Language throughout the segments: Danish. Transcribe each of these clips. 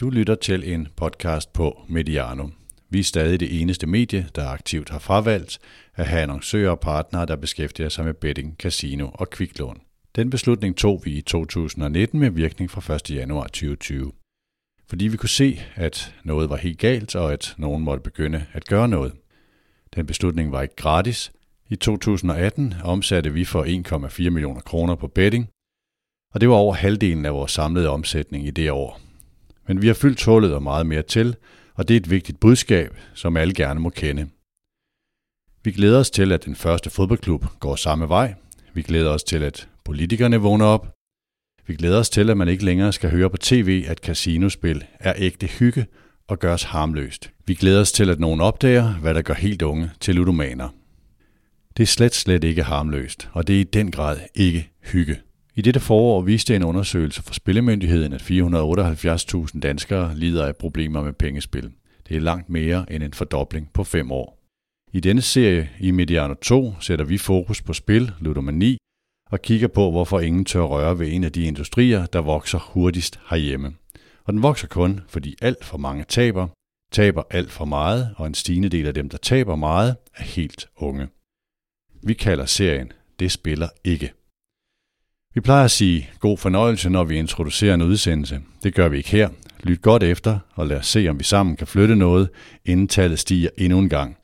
Du lytter til en podcast på Mediano. Vi er stadig det eneste medie, der aktivt har fravalgt at have annoncører og partnere, der beskæftiger sig med betting, casino og kviklån. Den beslutning tog vi i 2019 med virkning fra 1. januar 2020. Fordi vi kunne se, at noget var helt galt, og at nogen måtte begynde at gøre noget. Den beslutning var ikke gratis. I 2018 omsatte vi for 1,4 millioner kroner på betting, og det var over halvdelen af vores samlede omsætning i det år. Men vi har fyldt hullet og meget mere til, og det er et vigtigt budskab, som alle gerne må kende. Vi glæder os til, at den første fodboldklub går samme vej. Vi glæder os til, at politikerne vågner op. Vi glæder os til, at man ikke længere skal høre på tv, at casinospil er ægte hygge og gøres harmløst. Vi glæder os til, at nogen opdager, hvad der gør helt unge til ludomaner. Det er slet, slet ikke harmløst, og det er i den grad ikke hygge. I dette forår viste en undersøgelse fra Spillemyndigheden, at 478.000 danskere lider af problemer med pengespil. Det er langt mere end en fordobling på fem år. I denne serie i Mediano 2 sætter vi fokus på spil, ludomani og kigger på, hvorfor ingen tør røre ved en af de industrier, der vokser hurtigst herhjemme. Og den vokser kun, fordi alt for mange taber, taber alt for meget, og en stigende del af dem, der taber meget, er helt unge. Vi kalder serien Det spiller ikke. Vi plejer at sige god fornøjelse, når vi introducerer en udsendelse. Det gør vi ikke her. Lyt godt efter, og lad os se, om vi sammen kan flytte noget, inden tallet stiger endnu en gang.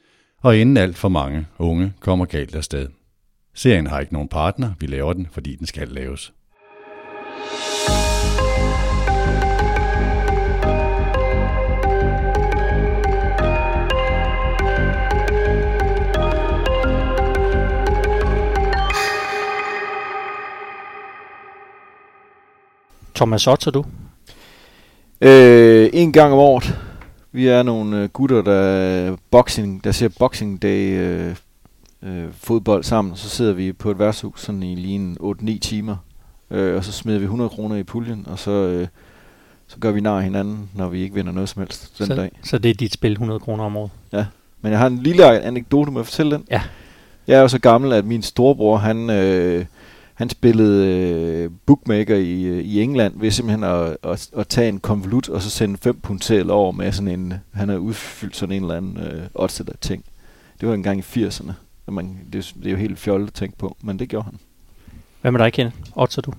Og inden alt for mange unge kommer galt afsted. Serien har ikke nogen partner, vi laver den, fordi den skal laves. Thomas Otter, du? Øh, en gang om året. Vi er nogle øh, gutter, der, boxing, der ser Boxing Day øh, øh, fodbold sammen. Så sidder vi på et værtshus sådan i lige en 8-9 timer. Øh, og så smider vi 100 kroner i puljen, og så, øh, så gør vi nar hinanden, når vi ikke vinder noget som helst den så, dag. Så det er dit spil 100 kroner om året? Ja. Men jeg har en lille anekdote, må jeg fortælle den? Ja. Jeg er jo så gammel, at min storebror, han... Øh, han spillede øh, bookmaker i, øh, i England ved simpelthen at, at, at tage en konvolut og så sende 5 pund til over med sådan en, han havde udfyldt sådan en eller anden øh, oddsetter ting. Det var engang i 80'erne. Man, det, det er jo helt fjollet at tænke på, men det gjorde han. Hvad med dig, Kenneth? Otter du?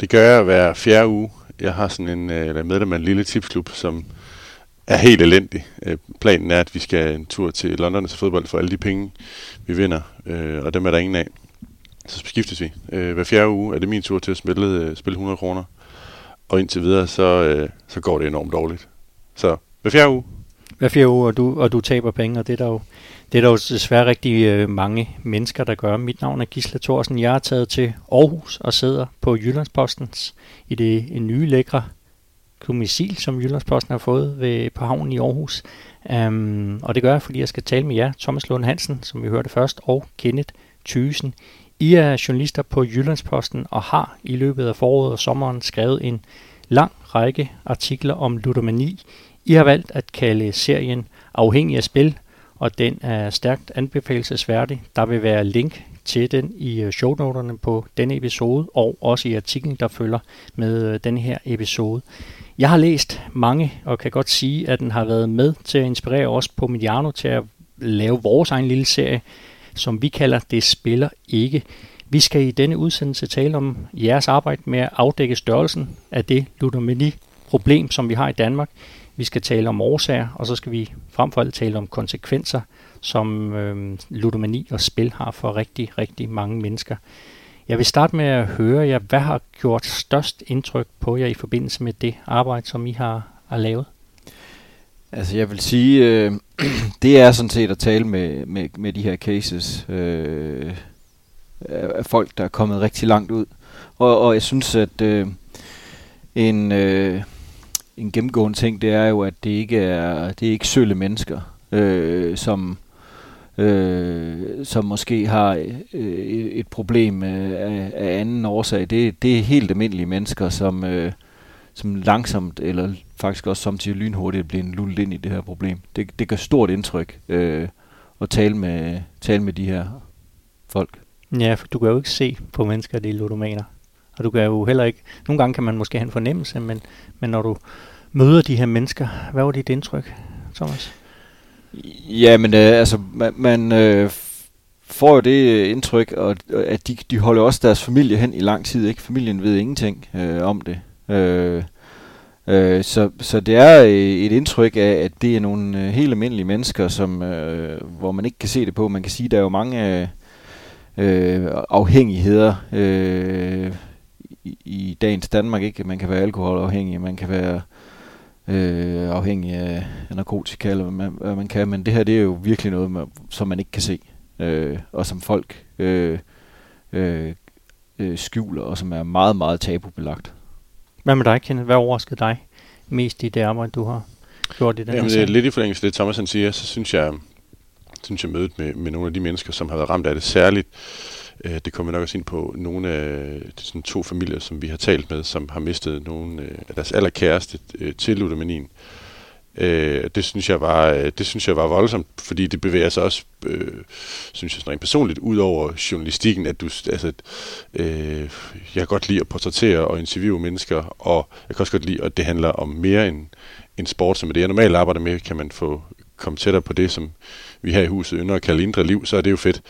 Det gør jeg hver fjerde uge. Jeg har sådan en, øh, eller medlem af en lille tipsklub, som er helt elendig. Øh, planen er, at vi skal en tur til London til fodbold for alle de penge, vi vinder, øh, og dem er der ingen af så skiftes vi. Øh, hver fjerde uge er det min tur til at spille, øh, spille 100 kroner. Og indtil videre, så, øh, så går det enormt dårligt. Så hver fjerde uge. Hver fjerde uge, og du, og du taber penge, og det er der jo, det er der jo desværre rigtig øh, mange mennesker, der gør. Mit navn er Gisle Thorsen. Jeg er taget til Aarhus og sidder på Jyllandspostens i det nye lækre kommissil, som Jyllandsposten har fået ved, på havnen i Aarhus. Um, og det gør jeg, fordi jeg skal tale med jer, Thomas Lund Hansen, som vi hørte først, og Kenneth Thysen. I er journalister på Jyllandsposten og har i løbet af foråret og sommeren skrevet en lang række artikler om ludomani. I har valgt at kalde serien Afhængig af spil, og den er stærkt anbefalesværdig. Der vil være link til den i øh, shownoterne på denne episode, og også i artiklen, der følger med denne den her episode. Jeg har læst mange, og kan godt sige, at den har været med til at inspirere os på Mediano til at lave vores egen lille serie, som vi kalder Det spiller ikke. Vi skal i denne udsendelse tale om jeres arbejde med at afdække størrelsen af det ludomani-problem, som vi har i Danmark. Vi skal tale om årsager, og så skal vi frem for alt tale om konsekvenser, som øh, ludomani og spil har for rigtig, rigtig mange mennesker. Jeg vil starte med at høre jer, hvad har gjort størst indtryk på jer i forbindelse med det arbejde, som I har, har lavet? Altså jeg vil sige, øh, det er sådan set at tale med, med, med de her cases øh, af folk, der er kommet rigtig langt ud. Og, og jeg synes, at øh, en, øh, en gennemgående ting, det er jo, at det ikke er, det er ikke sølle mennesker, øh, som, øh, som måske har øh, et problem øh, af, af anden årsag. Det, det er helt almindelige mennesker, som... Øh, som langsomt, eller faktisk også samtidig lynhurtigt, bliver lullet ind i det her problem. Det, det gør stort indtryk øh, at tale med, tale med de her folk. Ja, for du kan jo ikke se på mennesker, at de er ludomaner. Og du kan jo heller ikke, nogle gange kan man måske have en fornemmelse, men, men når du møder de her mennesker. Hvad var dit indtryk, Thomas? Ja, men øh, altså, man, man øh, får jo det indtryk, og, at de, de holder også deres familie hen i lang tid. ikke Familien ved ingenting øh, om det. Øh, øh, så, så det er øh, et indtryk af, at det er nogle øh, helt almindelige mennesker, som, øh, hvor man ikke kan se det på. Man kan sige, at der er jo mange øh, øh, afhængigheder øh, i, i dagens Danmark. ikke Man kan være alkoholafhængig, man kan være øh, afhængig af narkotika, eller hvad man, hvad man kan. Men det her, det er jo virkelig noget, man, som man ikke kan se øh, og som folk øh, øh, skjuler, og som er meget, meget tabubelagt. Hvad med dig, Kenneth? Hvad overraskede dig mest i det arbejde, du har gjort i den Jamen, det er lidt i forlængelse af det, Thomas han siger, så synes jeg, synes jeg mødet med, med nogle af de mennesker, som har været ramt af det særligt. Øh, det kommer vi nok også ind på nogle af de sådan to familier, som vi har talt med, som har mistet nogle øh, af deres allerkæreste øh, til ludomanien. Øh, Øh, det synes jeg var øh, det synes jeg var voldsomt, fordi det bevæger sig også, øh, synes jeg sådan rent personligt, ud over journalistikken, at du, altså, øh, jeg kan godt lide at portrættere og interviewe mennesker, og jeg kan også godt lide, at det handler om mere end, end sport, som det jeg normalt arbejder med, kan man få komme tættere på det, som vi her i huset ynder at kalde indre liv, så er det jo fedt.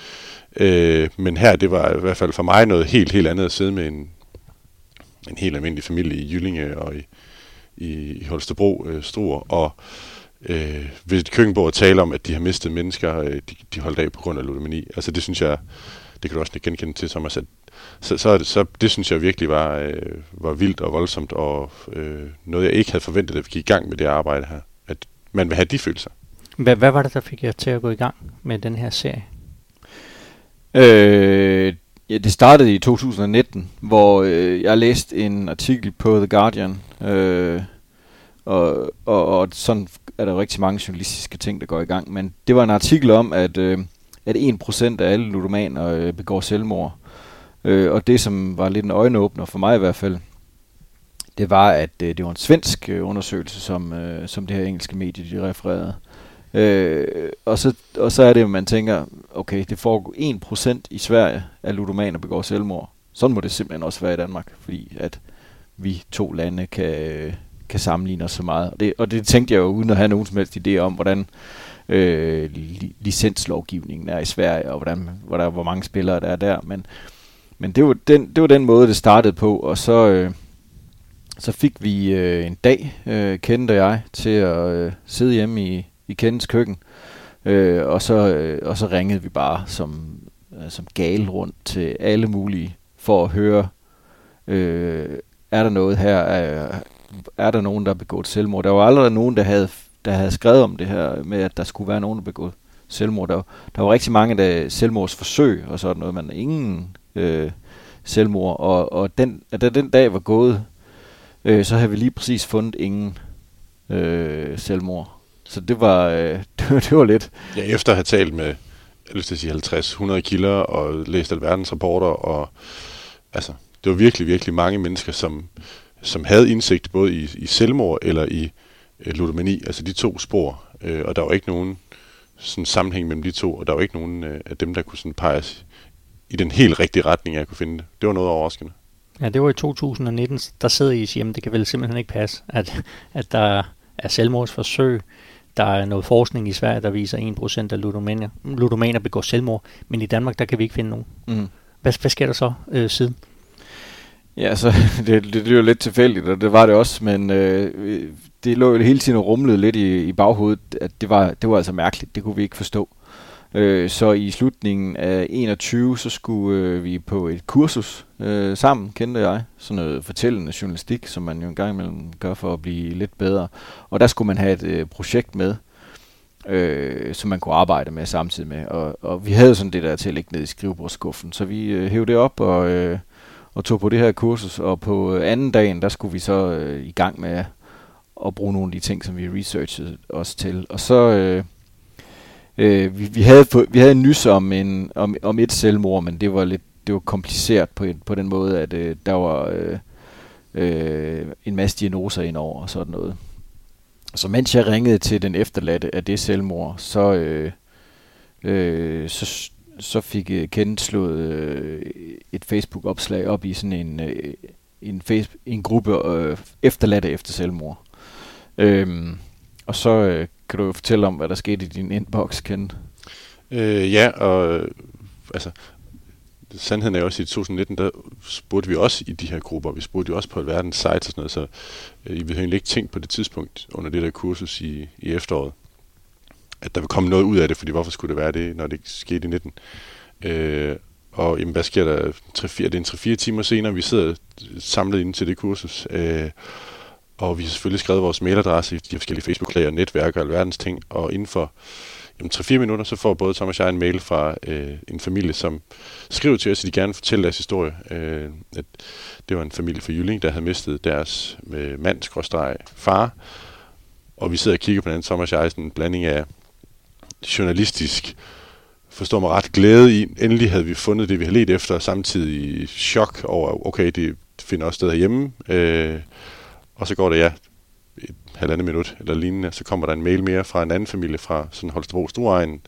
Øh, men her, det var i hvert fald for mig noget helt, helt andet at sidde med en, en helt almindelig familie i Jyllinge og i, i, i Holstebro, øh, Struer, og øh, ved et køkkenbord tale om, at de har mistet mennesker, øh, de, de holdt af på grund af ludomani. Altså det synes jeg, det kan du også genkende til, Thomas, at så, så, så det synes jeg virkelig var, øh, var vildt og voldsomt, og øh, noget jeg ikke havde forventet, at vi gik i gang med det arbejde her. At man vil have de følelser. Hvad, hvad var det, der fik jer til at gå i gang med den her serie? Øh, ja, det startede i 2019, hvor øh, jeg læste en artikel på The Guardian, øh, og, og, og sådan er der rigtig mange journalistiske ting, der går i gang. Men det var en artikel om, at, øh, at 1% af alle ludomaner øh, begår selvmord. Øh, og det, som var lidt en øjenåbner for mig i hvert fald, det var, at øh, det var en svensk øh, undersøgelse, som, øh, som det her engelske medie de refererede. Øh, Øh, og, så, og så er det, at man tænker, okay, det foregår 1% i Sverige af ludomaner begår selvmord. Sådan må det simpelthen også være i Danmark, fordi at vi to lande kan, kan sammenligne os så meget. Og det, og det tænkte jeg jo uden at have nogen som helst idé om, hvordan øh, li- licenslovgivningen er i Sverige, og hvordan, hvordan, hvor mange spillere der er der. Men, men det, var den, det var den måde, det startede på, og så, øh, så fik vi øh, en dag, øh, kendte jeg, til at øh, sidde hjemme i, i Kendens køkken, øh, og, så, øh, og så ringede vi bare som, øh, som gal rundt til alle mulige for at høre, øh, er der noget her, er, er der nogen, der har begået selvmord? Der var aldrig nogen, der havde, der havde skrevet om det her med, at der skulle være nogen, der begået selvmord. Der, der var rigtig mange der selvmordsforsøg og sådan noget, men ingen øh, selvmord. Og, og den, da den dag var gået, øh, så havde vi lige præcis fundet ingen øh, selvmord. Så det var, øh, det, var, det var lidt. Ja, efter at have talt med, jeg lyst til at sige 50-100 kilder og læst alverdens rapporter, og altså, det var virkelig, virkelig mange mennesker, som, som havde indsigt både i, i selvmord eller i øh, ludomani, altså de to spor, øh, og der var ikke nogen sådan sammenhæng mellem de to, og der var ikke nogen øh, af dem, der kunne sådan peges i den helt rigtige retning, jeg kunne finde det. Det var noget overraskende. Ja, det var i 2019, der sidder I hjemme. Det kan vel simpelthen ikke passe, at, at der er selvmordsforsøg. Der er noget forskning i Sverige, der viser, at 1% af ludomaner, ludomaner begår selvmord, men i Danmark, der kan vi ikke finde nogen. Mm. Hvad, hvad sker der så øh, siden? Ja, så det, det, er jo lidt tilfældigt, og det var det også, men øh, det lå jo hele tiden og rumlede lidt i, i baghovedet, at det var, det var altså mærkeligt, det kunne vi ikke forstå. Øh, så i slutningen af 21, så skulle øh, vi på et kursus øh, sammen, kendte jeg. Sådan noget fortællende journalistik, som man jo en gang imellem gør for at blive lidt bedre. Og der skulle man have et øh, projekt med, øh, som man kunne arbejde med samtidig med. Og, og vi havde sådan det der til at ligge ned i skrivebordsskuffen, så vi øh, hævde det op og, øh, og tog på det her kursus. Og på øh, anden dagen, der skulle vi så øh, i gang med at bruge nogle af de ting, som vi researchede os til. Og så... Øh, Øh, vi, vi, havde få, vi havde en nys om, en, om, om et selvmord, men det var lidt det var kompliceret på, på den måde, at øh, der var øh, øh, en masse diagnoser indover og sådan noget. Så mens jeg ringede til den efterladte af det selvmord, så, øh, øh, så, så fik øh, Kent slået øh, et Facebook-opslag op i sådan en, øh, en, face, en gruppe øh, efterladte efter selvmord. Øhm, og så øh, kan du jo fortælle om, hvad der skete i din inbox, Ken. Øh, ja, og øh, altså, sandheden er også, at i 2019, der spurgte vi også i de her grupper, vi spurgte jo også på alverdens sites og sådan noget, så øh, I ville egentlig ikke tænkt på det tidspunkt under det der kursus i, i efteråret, at der ville komme noget ud af det, fordi hvorfor skulle det være det, når det skete i 19? Øh, og jamen, hvad sker der? 3, 4, det er en 3-4 timer senere, vi sidder samlet inde til det kursus, øh, og vi har selvfølgelig skrevet vores mailadresse i de forskellige Facebook-lag og netværk og alverdens ting, og inden for jamen, 3-4 minutter, så får både Thomas og jeg en mail fra øh, en familie, som skriver til os, at de gerne vil fortælle deres historie. Øh, at det var en familie fra Jylling, der havde mistet deres øh, mand, far, og vi sidder og kigger på den, Thomas og jeg, sådan en blanding af journalistisk, forstår mig ret, glæde i. Endelig havde vi fundet det, vi havde let efter, og samtidig chok over, okay, det finder også sted herhjemme. Øh, og så går det, ja, et halvandet minut eller lignende, så kommer der en mail mere fra en anden familie fra sådan Holstebro Storegnen,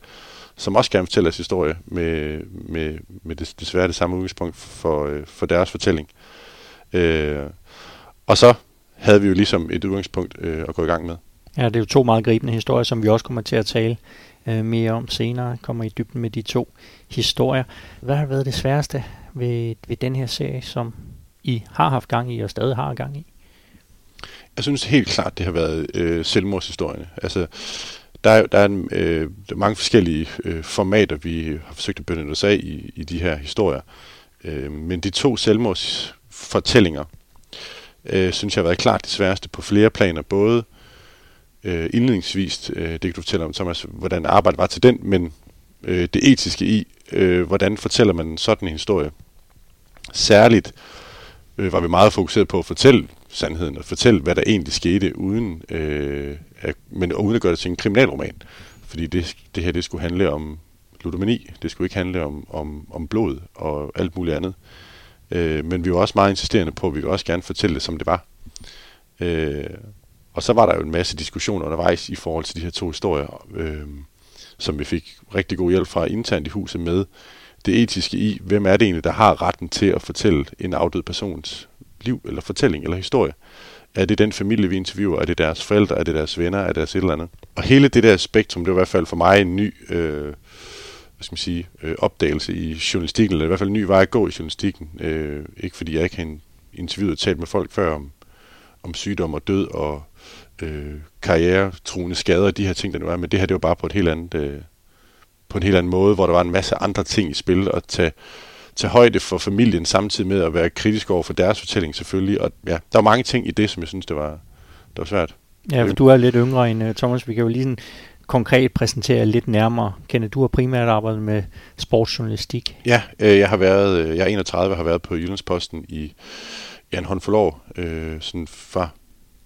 som også gerne fortæller deres historie med, med, med det, desværre det samme udgangspunkt for, øh, for deres fortælling. Øh, og så havde vi jo ligesom et udgangspunkt øh, at gå i gang med. Ja, det er jo to meget gribende historier, som vi også kommer til at tale øh, mere om senere. Kommer i dybden med de to historier. Hvad har været det sværeste ved, ved den her serie, som I har haft gang i og stadig har gang i? Jeg synes helt klart, det har været øh, selvmordshistorierne. Altså, der er, der er, en, øh, der er mange forskellige øh, formater, vi har forsøgt at benytte os af i, i de her historier. Øh, men de to selvmordsfortællinger, øh, synes jeg har været klart det sværeste på flere planer. Både øh, indledningsvis, øh, det kan du fortælle om, Thomas, hvordan arbejdet var til den, men øh, det etiske i, øh, hvordan fortæller man sådan en historie. Særligt øh, var vi meget fokuseret på at fortælle sandheden og fortælle, hvad der egentlig skete, uden, øh, at, men uden at gøre det til en kriminalroman. Fordi det, det her det skulle handle om ludomani, det skulle ikke handle om, om, om blod og alt muligt andet. Øh, men vi var også meget insisterende på, at vi ville også gerne fortælle det, som det var. Øh, og så var der jo en masse diskussioner undervejs i forhold til de her to historier, øh, som vi fik rigtig god hjælp fra internt i huset med det etiske i, hvem er det egentlig, der har retten til at fortælle en afdød persons liv, eller fortælling, eller historie. Er det den familie, vi interviewer? Er det deres forældre? Er det deres venner? Er det deres et eller andet? Og hele det der spektrum, det var i hvert fald for mig en ny øh, hvad skal man sige, øh, opdagelse i journalistikken, eller i hvert fald en ny vej at gå i journalistikken. Øh, ikke fordi jeg ikke har interviewet og talt med folk før om, om sygdom og død og øh, karrieretruende skader og de her ting, der nu er, men det her det var bare på et helt andet, øh, på en helt anden måde, hvor der var en masse andre ting i spil at tage, tage højde for familien, samtidig med at være kritisk over for deres fortælling selvfølgelig. Og ja, der var mange ting i det, som jeg synes, det var, det var svært. Ja, for du er lidt yngre end uh, Thomas. Vi kan jo lige sådan konkret præsentere lidt nærmere. Kenneth, du har primært arbejdet med sportsjournalistik. Ja, øh, jeg har været, øh, jeg er 31 og har været på Jyllandsposten i ja, en håndfuld år. Øh, sådan fra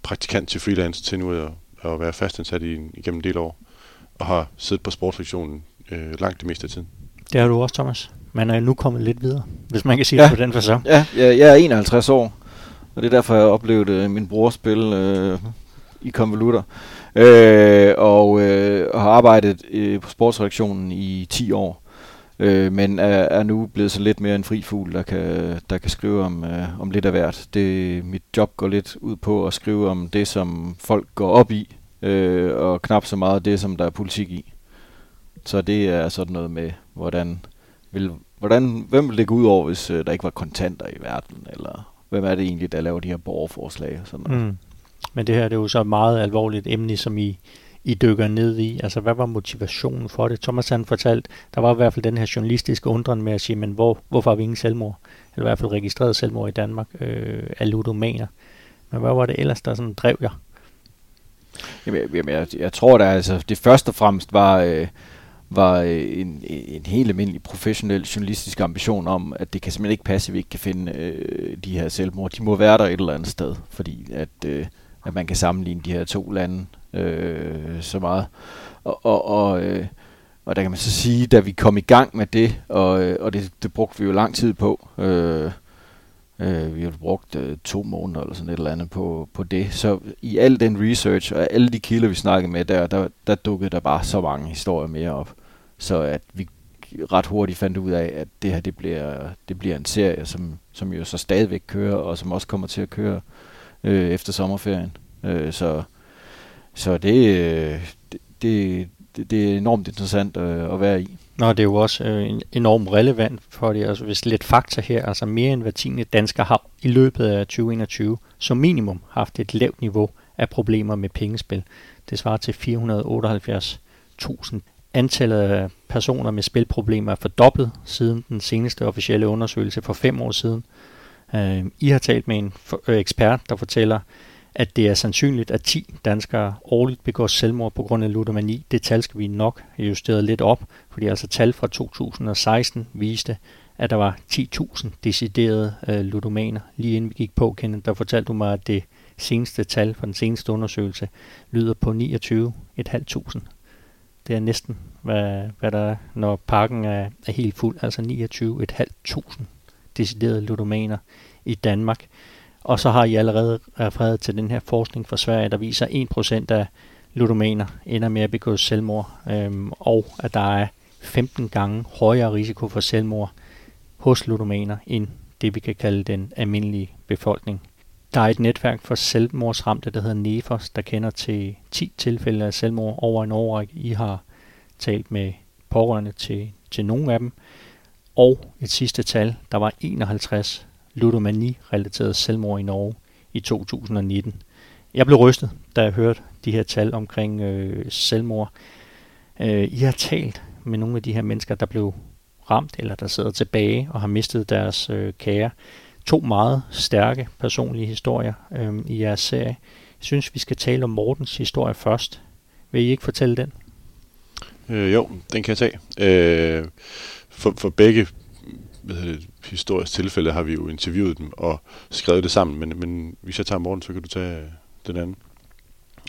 praktikant til freelance til nu at, at være fastansat i, igennem en del år. Og har siddet på sportssektionen øh, langt det meste af tiden. Det har du også, Thomas. Man er nu kommet lidt videre, hvis man kan sige ja. det på den fasong. Ja, jeg, jeg er 51 år, og det er derfor, jeg har oplevet øh, min bror spille øh, i konvolutter. Øh, og, øh, har arbejdet øh, på sportsredaktionen i 10 år. Øh, men er, er nu blevet så lidt mere en fri fugl, der kan, der kan skrive om, øh, om lidt af hvert. Det, mit job går lidt ud på at skrive om det, som folk går op i, øh, og knap så meget det, som der er politik i. Så det er sådan noget med, hvordan vil, hvordan, hvem vil det gå ud over, hvis øh, der ikke var kontanter i verden, eller hvem er det egentlig, der laver de her borgerforslag og sådan noget. Mm. Men det her det er jo så et meget alvorligt emne, som I, I dykker ned i. Altså, hvad var motivationen for det? Thomas han fortalt, der var i hvert fald den her journalistiske undren med at sige, men hvor, hvorfor har vi ingen selvmord? Eller i hvert fald registreret selvmord i Danmark øh, af ludomaner. Men hvad var det ellers, der sådan drev jer? Jamen, jeg, jeg, jeg tror da, altså, det først og fremmest var... Øh, var øh, en, en helt almindelig professionel journalistisk ambition om, at det kan simpelthen ikke passe, at vi ikke kan finde øh, de her selvmord. De må være der et eller andet sted, fordi at, øh, at man kan sammenligne de her to lande øh, så meget. Og, og, og, øh, og der kan man så sige, da vi kom i gang med det, og, øh, og det, det brugte vi jo lang tid på, øh, Øh, vi har brugt øh, to måneder eller sådan et eller andet på, på det. Så i al den research og alle de kilder, vi snakkede med der, der, der dukkede der bare så mange historier mere op. Så at vi ret hurtigt fandt ud af, at det her det bliver, det bliver en serie, som, som jo så stadigvæk kører, og som også kommer til at køre øh, efter sommerferien. Øh, så Så det, øh, det, det, det, det er enormt interessant øh, at være i. Nå, det er jo også øh, enormt relevant for det. Altså, hvis lidt fakta her, altså mere end hver tiende dansker har i løbet af 2021 som minimum haft et lavt niveau af problemer med pengespil. Det svarer til 478.000. Antallet af personer med spilproblemer er fordoblet siden den seneste officielle undersøgelse for fem år siden. Øh, I har talt med en øh, ekspert, der fortæller, at det er sandsynligt, at 10 danskere årligt begår selvmord på grund af ludomani. Det tal skal vi nok have justeret lidt op, fordi altså tal fra 2016 viste, at der var 10.000 deciderede øh, ludomaner. Lige inden vi gik på, Kenneth, der fortalte du mig, at det seneste tal fra den seneste undersøgelse lyder på 29.500. Det er næsten, hvad, hvad der er, når parken er, er helt fuld, altså 29.500 deciderede ludomaner i Danmark. Og så har I allerede refereret til den her forskning fra Sverige, der viser, at 1% af ludomaner ender med at begå selvmord, øhm, og at der er 15 gange højere risiko for selvmord hos ludomaner end det, vi kan kalde den almindelige befolkning. Der er et netværk for selvmordsramte, der hedder NEFOS, der kender til 10 tilfælde af selvmord over en årrække. I har talt med pårørende til, til nogle af dem. Og et sidste tal, der var 51 ludomani-relateret selvmord i Norge i 2019. Jeg blev rystet, da jeg hørte de her tal omkring øh, selvmord. Øh, I har talt med nogle af de her mennesker, der blev ramt, eller der sidder tilbage og har mistet deres øh, kære. To meget stærke personlige historier øh, i jeres serie. Jeg synes, vi skal tale om Mortens historie først. Vil I ikke fortælle den? Øh, jo, den kan jeg tage. Øh, for, for begge hvad historisk tilfælde har vi jo interviewet dem og skrevet det sammen, men, men hvis jeg tager Morten, så kan du tage øh, den anden.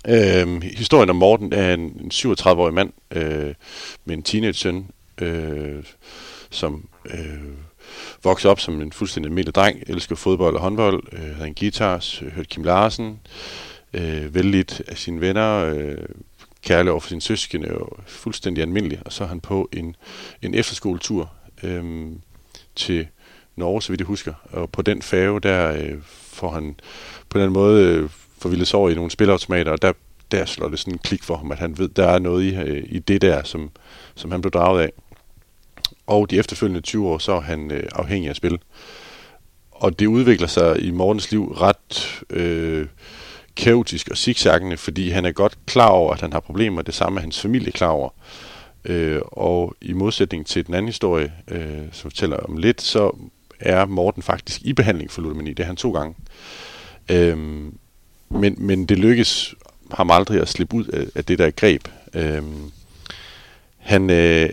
Øhm, historien om Morten er en, en 37-årig mand øh, med en teenage-søn, øh, som øh, voksede op som en fuldstændig almindelig dreng, elsker fodbold og håndbold, øh, havde en guitar, hørte Kim Larsen, øh, vældigt af sine venner, øh, kærlig over for sine søskende, og fuldstændig almindelig. Og så er han på en, en efterskoletur øh, til Norge, så vidt jeg husker. Og på den færge, der øh, får han på den måde øh, forvildet over i nogle spilautomater, og der, der slår det sådan en klik for ham, at han ved, der er noget i, øh, i det der, som, som han blev draget af. Og de efterfølgende 20 år, så er han øh, afhængig af spil. Og det udvikler sig i morgens liv ret øh, kaotisk og zigzaggende, fordi han er godt klar over, at han har problemer. Det samme er hans familie klar over. Øh, Øh, og i modsætning til den anden historie, øh, som fortæller om lidt, så er Morten faktisk i behandling for ludomani. Det er han to gange. Øh, men, men det lykkes ham aldrig at slippe ud af, af det der greb. Øh, han øh,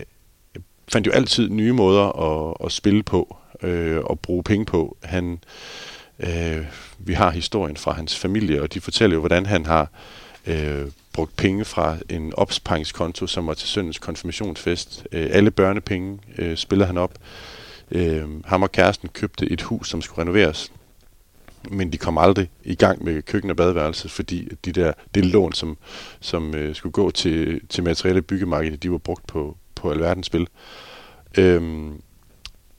fandt jo altid nye måder at, at spille på øh, og bruge penge på. Han, øh, vi har historien fra hans familie, og de fortæller jo, hvordan han har øh, brugt penge fra en opsparingskonto, som var til søndens konfirmationsfest. Øh, alle børnepenge øh, spiller han op. Øh, ham og kæresten købte et hus, som skulle renoveres. Men de kom aldrig i gang med køkken og badeværelse, fordi de der, det lån, som, som øh, skulle gå til, til materielle byggemarkedet, de var brugt på, på alverdens spil. Øh,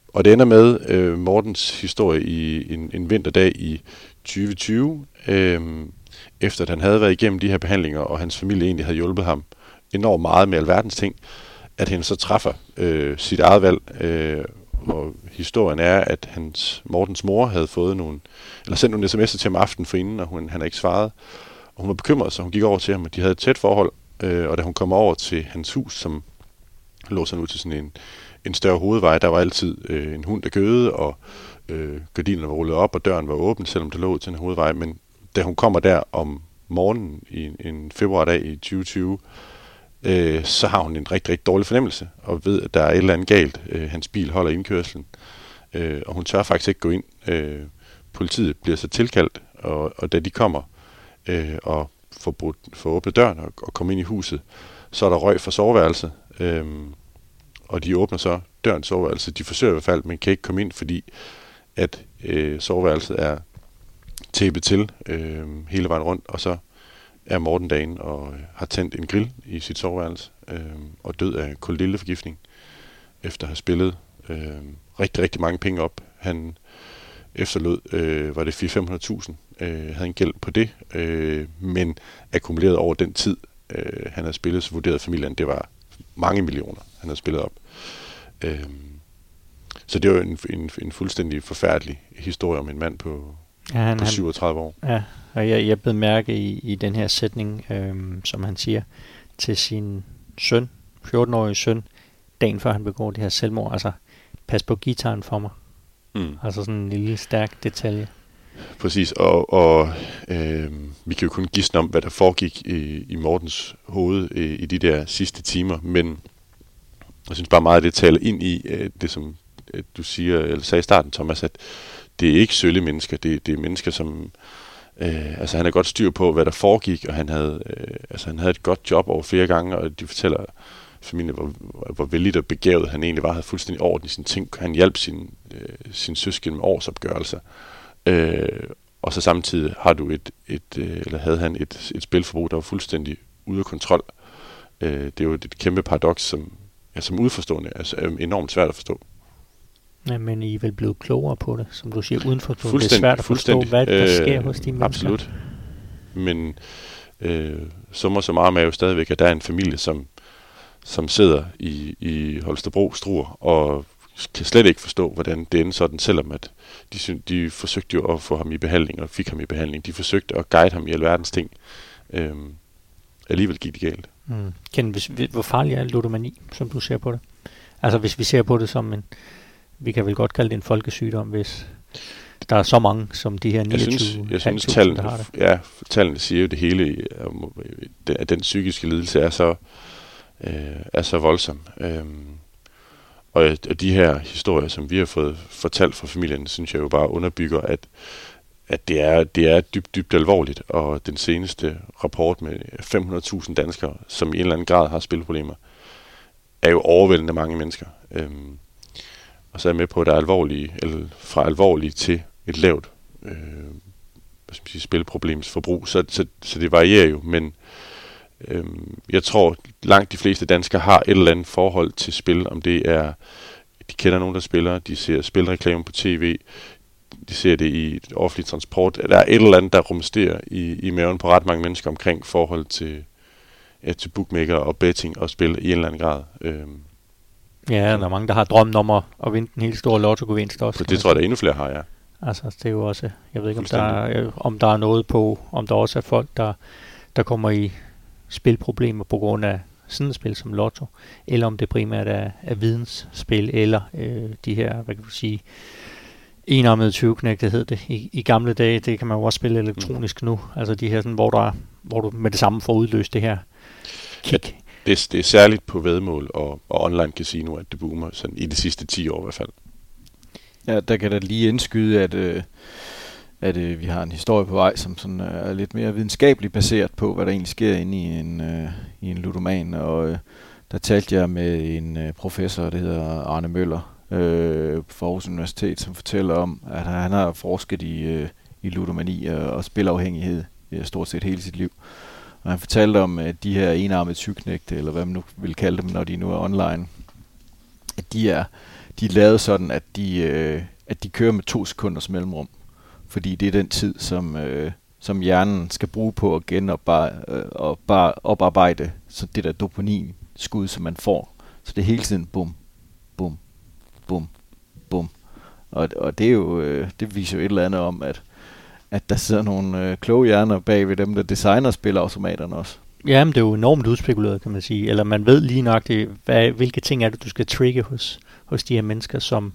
og det ender med øh, Mortens historie i en, en vinterdag i 2020. Øh, efter at han havde været igennem de her behandlinger, og hans familie egentlig havde hjulpet ham enormt meget med alverdens ting, at han så træffer øh, sit eget valg. Øh, og historien er, at hans Mortens mor havde fået nogle, eller sendt nogle sms'er til ham aften for inden, og hun, han har ikke svaret. Og hun var bekymret, så hun gik over til ham, og de havde et tæt forhold. Øh, og da hun kom over til hans hus, som lå sådan ud til sådan en, en større hovedvej, der var altid øh, en hund, der gøde, og øh, gardinerne var rullet op, og døren var åben, selvom det lå ud til en hovedvej. Men da hun kommer der om morgenen i en, en februardag i 2020, øh, så har hun en rigtig, rigtig dårlig fornemmelse, og ved, at der er et eller andet galt. Øh, hans bil holder indkørslen, øh, og hun tør faktisk ikke gå ind. Øh, politiet bliver så tilkaldt, og, og da de kommer øh, og får, brudt, får åbnet døren og, og kommer ind i huset, så er der røg fra soveværelset, øh, og de åbner så døren til soveværelset. De forsøger i hvert fald, men kan ikke komme ind, fordi at øh, soveværelset er tæppe til øh, hele vejen rundt, og så er Morten dagen og øh, har tændt en grill i sit soveværelse øh, og død af koldildeforgiftning efter at have spillet øh, rigtig, rigtig mange penge op. Han efterlod, øh, var det 400-500.000, øh, havde en gæld på det, øh, men akkumuleret over den tid, øh, han havde spillet, så vurderede familien, det var mange millioner, han havde spillet op. Øh, så det var en, en, en fuldstændig forfærdelig historie om en mand på, ja, han, på 37 år. Ja, og jeg, jeg blev mærke i, i den her sætning, øhm, som han siger til sin søn, 14-årige søn, dagen før han begår det her selvmord. Altså, pas på gitaren for mig. Mm. Altså sådan en lille stærk detalje. Præcis, og, og øh, vi kan jo kun gisne om, hvad der foregik i, i Mortens hoved i, i de der sidste timer, men jeg synes bare meget, at det taler ind i øh, det, som øh, du siger, eller sagde i starten, Thomas, at det er ikke sølle mennesker, det, det er mennesker, som... Øh, altså han har godt styr på, hvad der foregik, og han havde, øh, altså, han havde et godt job over flere gange, og de fortæller familien, hvor, hvor vældig og begavet han egentlig var, havde fuldstændig orden i sine ting. Han hjalp sin, øh, sin søsken med årsopgørelser. Øh, og så samtidig har du et, et øh, eller havde han et, et spilforbrug, der var fuldstændig ude af kontrol. Øh, det er jo et kæmpe paradoks, som, ja, som udforstående altså, er enormt svært at forstå. Ja, men I er vel blevet klogere på det, som du siger, uden for det er svært at forstå, hvad der øh, sker hos de mennesker. Absolut. Men øh, summer så meget med jo stadigvæk, at der er en familie, som, som sidder i, i Holstebro Struer og kan slet ikke forstå, hvordan det endte sådan, selvom at de, de forsøgte jo at få ham i behandling og fik ham i behandling. De forsøgte at guide ham i alverdens ting. Øhm, alligevel gik det galt. Mm. Ken, hvis, hvor farlig er ludomani, som du ser på det? Altså hvis vi ser på det som en, vi kan vel godt kalde det en folkesygdom, hvis der er så mange som de her 29 Jeg synes, jeg synes tallene, der har det. Ja, tallene siger jo det hele, at den psykiske lidelse er så, øh, er så voldsom. Og, og de her historier, som vi har fået fortalt fra familien, synes jeg jo bare underbygger, at, at det, er, det er dybt, dybt alvorligt. Og den seneste rapport med 500.000 danskere, som i en eller anden grad har spilproblemer, er jo overvældende mange mennesker. Øhm, og så er jeg med på, at der er alvorlige, eller fra alvorlige til et lavt øh, hvad skal man sige, spilproblemsforbrug. Så, så, så det varierer jo, men øh, jeg tror, langt de fleste danskere har et eller andet forhold til spil, om det er, de kender nogen, der spiller, de ser spilreklamer på tv, de ser det i offentlig transport. Der er et eller andet, der rumsterer i, i maven på ret mange mennesker omkring forhold til, ja, til bookmaker og betting og spil i en eller anden grad. Øh, Ja, der er mange, der har drømt om at, at vinde den helt store lotto-gevinst også. Det tror jeg, der er endnu flere har, ja. Altså, det er jo også, jeg ved ikke, om der, er, om der er noget på, om der også er folk, der, der kommer i spilproblemer på grund af sådan et spil som Lotto, eller om det primært er, er vidensspil, eller øh, de her, hvad kan du sige, enarmede 20 det hed det i, i gamle dage, det kan man jo også spille elektronisk mm. nu, altså de her, sådan, hvor, der, hvor du med det samme får udløst det her kick. Ja, det, det er særligt på vedmål og, og online casino, at det boomer sådan i de sidste 10 år i hvert fald. Ja, der kan da lige indskyde, at, øh, at øh, vi har en historie på vej, som sådan, øh, er lidt mere videnskabeligt baseret på, hvad der egentlig sker inde i en, øh, i en ludoman. Og øh, der talte jeg med en øh, professor, der hedder Arne Møller, øh, fra Aarhus Universitet, som fortæller om, at han har forsket i, øh, i ludomani og, og spilafhængighed øh, stort set hele sit liv. Og han fortalte om, at de her enarmede tyknægte, eller hvad man nu vil kalde dem, når de nu er online, at de er, de er lavet sådan, at de, øh, at de kører med to sekunders mellemrum. Fordi det er den tid, som, øh, som hjernen skal bruge på at genoparbejde øh, og bare oparbejde så det der dopamin skud, som man får. Så det er hele tiden bum, bum, bum, bum. Og, og det er jo, øh, det viser jo et eller andet om, at at der sidder nogle øh, kloge hjerner bag ved dem, der designer spilautomaterne også. Ja, men det er jo enormt udspekuleret, kan man sige. Eller man ved lige nok, det, hvad, hvilke ting er det, du skal trigge hos, hos de her mennesker, som,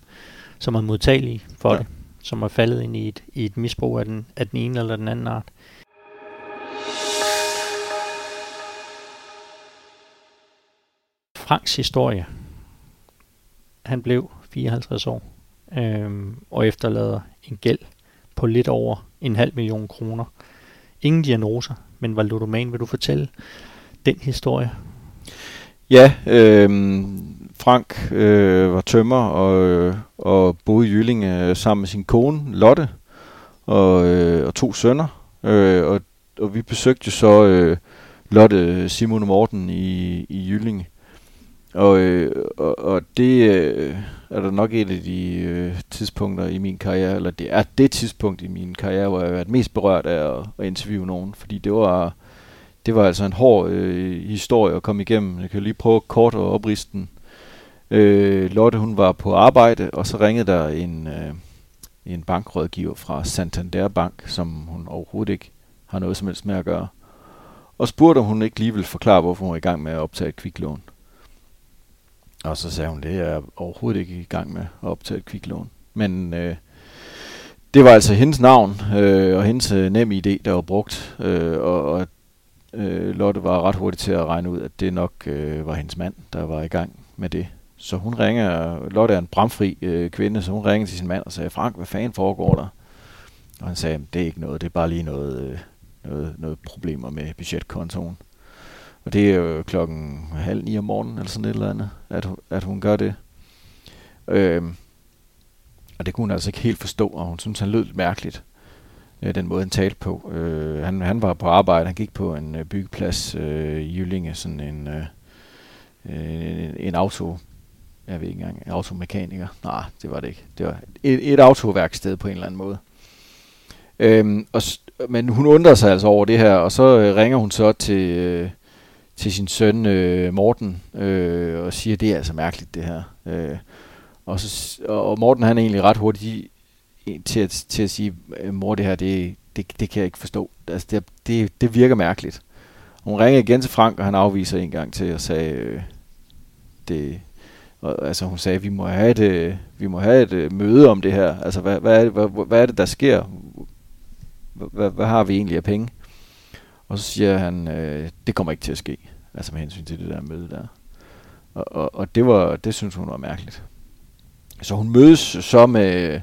som er modtagelige for ja. det. Som er faldet ind i et, i et misbrug af den, af den ene eller den anden art. Franks historie. Han blev 54 år øhm, og efterlader en gæld på lidt over en halv million kroner. Ingen diagnoser, men var ludoman. Vil du fortælle den historie? Ja, øh, Frank øh, var tømmer og, øh, og boede i Jylling øh, sammen med sin kone Lotte og, øh, og to sønner. Øh, og, og vi besøgte så øh, Lotte, Simon og Morten i, i Jylling. Og, øh, og, og det øh, er der nok et af de øh, tidspunkter i min karriere, eller det er det tidspunkt i min karriere, hvor jeg har været mest berørt af at, at interviewe nogen, fordi det var, det var altså en hård øh, historie at komme igennem. Jeg kan lige prøve kort at opriste den. Øh, Lotte hun var på arbejde, og så ringede der en, øh, en bankrådgiver fra Santander Bank, som hun overhovedet ikke har noget som helst med at gøre. Og spurgte, om hun ikke lige ville forklare, hvorfor hun var i gang med at optage et kviklån. Og så sagde hun, det er jeg overhovedet ikke i gang med at optage et kviklån. Men øh, det var altså hendes navn øh, og hendes øh, nem idé, der var brugt. Øh, og og øh, Lotte var ret hurtigt til at regne ud, at det nok øh, var hendes mand, der var i gang med det. Så hun ringer, Lotte er en bramfri øh, kvinde, så hun ringer til sin mand og sagde, Frank, hvad fanden foregår der? Og han sagde, det er ikke noget, det er bare lige noget, øh, noget, noget problemer med budgetkontoen. Og det er jo klokken halv ni om morgenen, eller sådan et eller andet, at, at hun gør det. Øh, og det kunne hun altså ikke helt forstå, og hun synes, han lød lidt mærkeligt, øh, den måde, han talte på. Øh, han, han var på arbejde, han gik på en øh, byggeplads øh, i Jyllinge, sådan en, øh, en, en auto, jeg ved ikke engang, en automekaniker. Nej, det var det ikke. Det var et, et autoværksted på en eller anden måde. Øhm, og, men hun undrer sig altså over det her, og så øh, ringer hun så til, øh, til sin søn øh, Morten øh, og siger, det er altså mærkeligt det her. Øh, og, så, og Morten han er egentlig ret hurtigt til at, til at sige, øh, mor det her, det, det, det kan jeg ikke forstå. Altså, det, det, det virker mærkeligt. Hun ringer igen til Frank, og han afviser en gang til og sagde, øh, det, og, altså hun sagde, vi må have et, øh, vi må have et øh, møde om det her. Altså hvad, hvad, er det, hvad, hvad er det, der sker? Hvad, hvad har vi egentlig af penge? Og så siger han, øh, det kommer ikke til at ske. Altså med hensyn til det der møde der. Og, og, og det, var, det synes hun var mærkeligt. Så hun mødes så med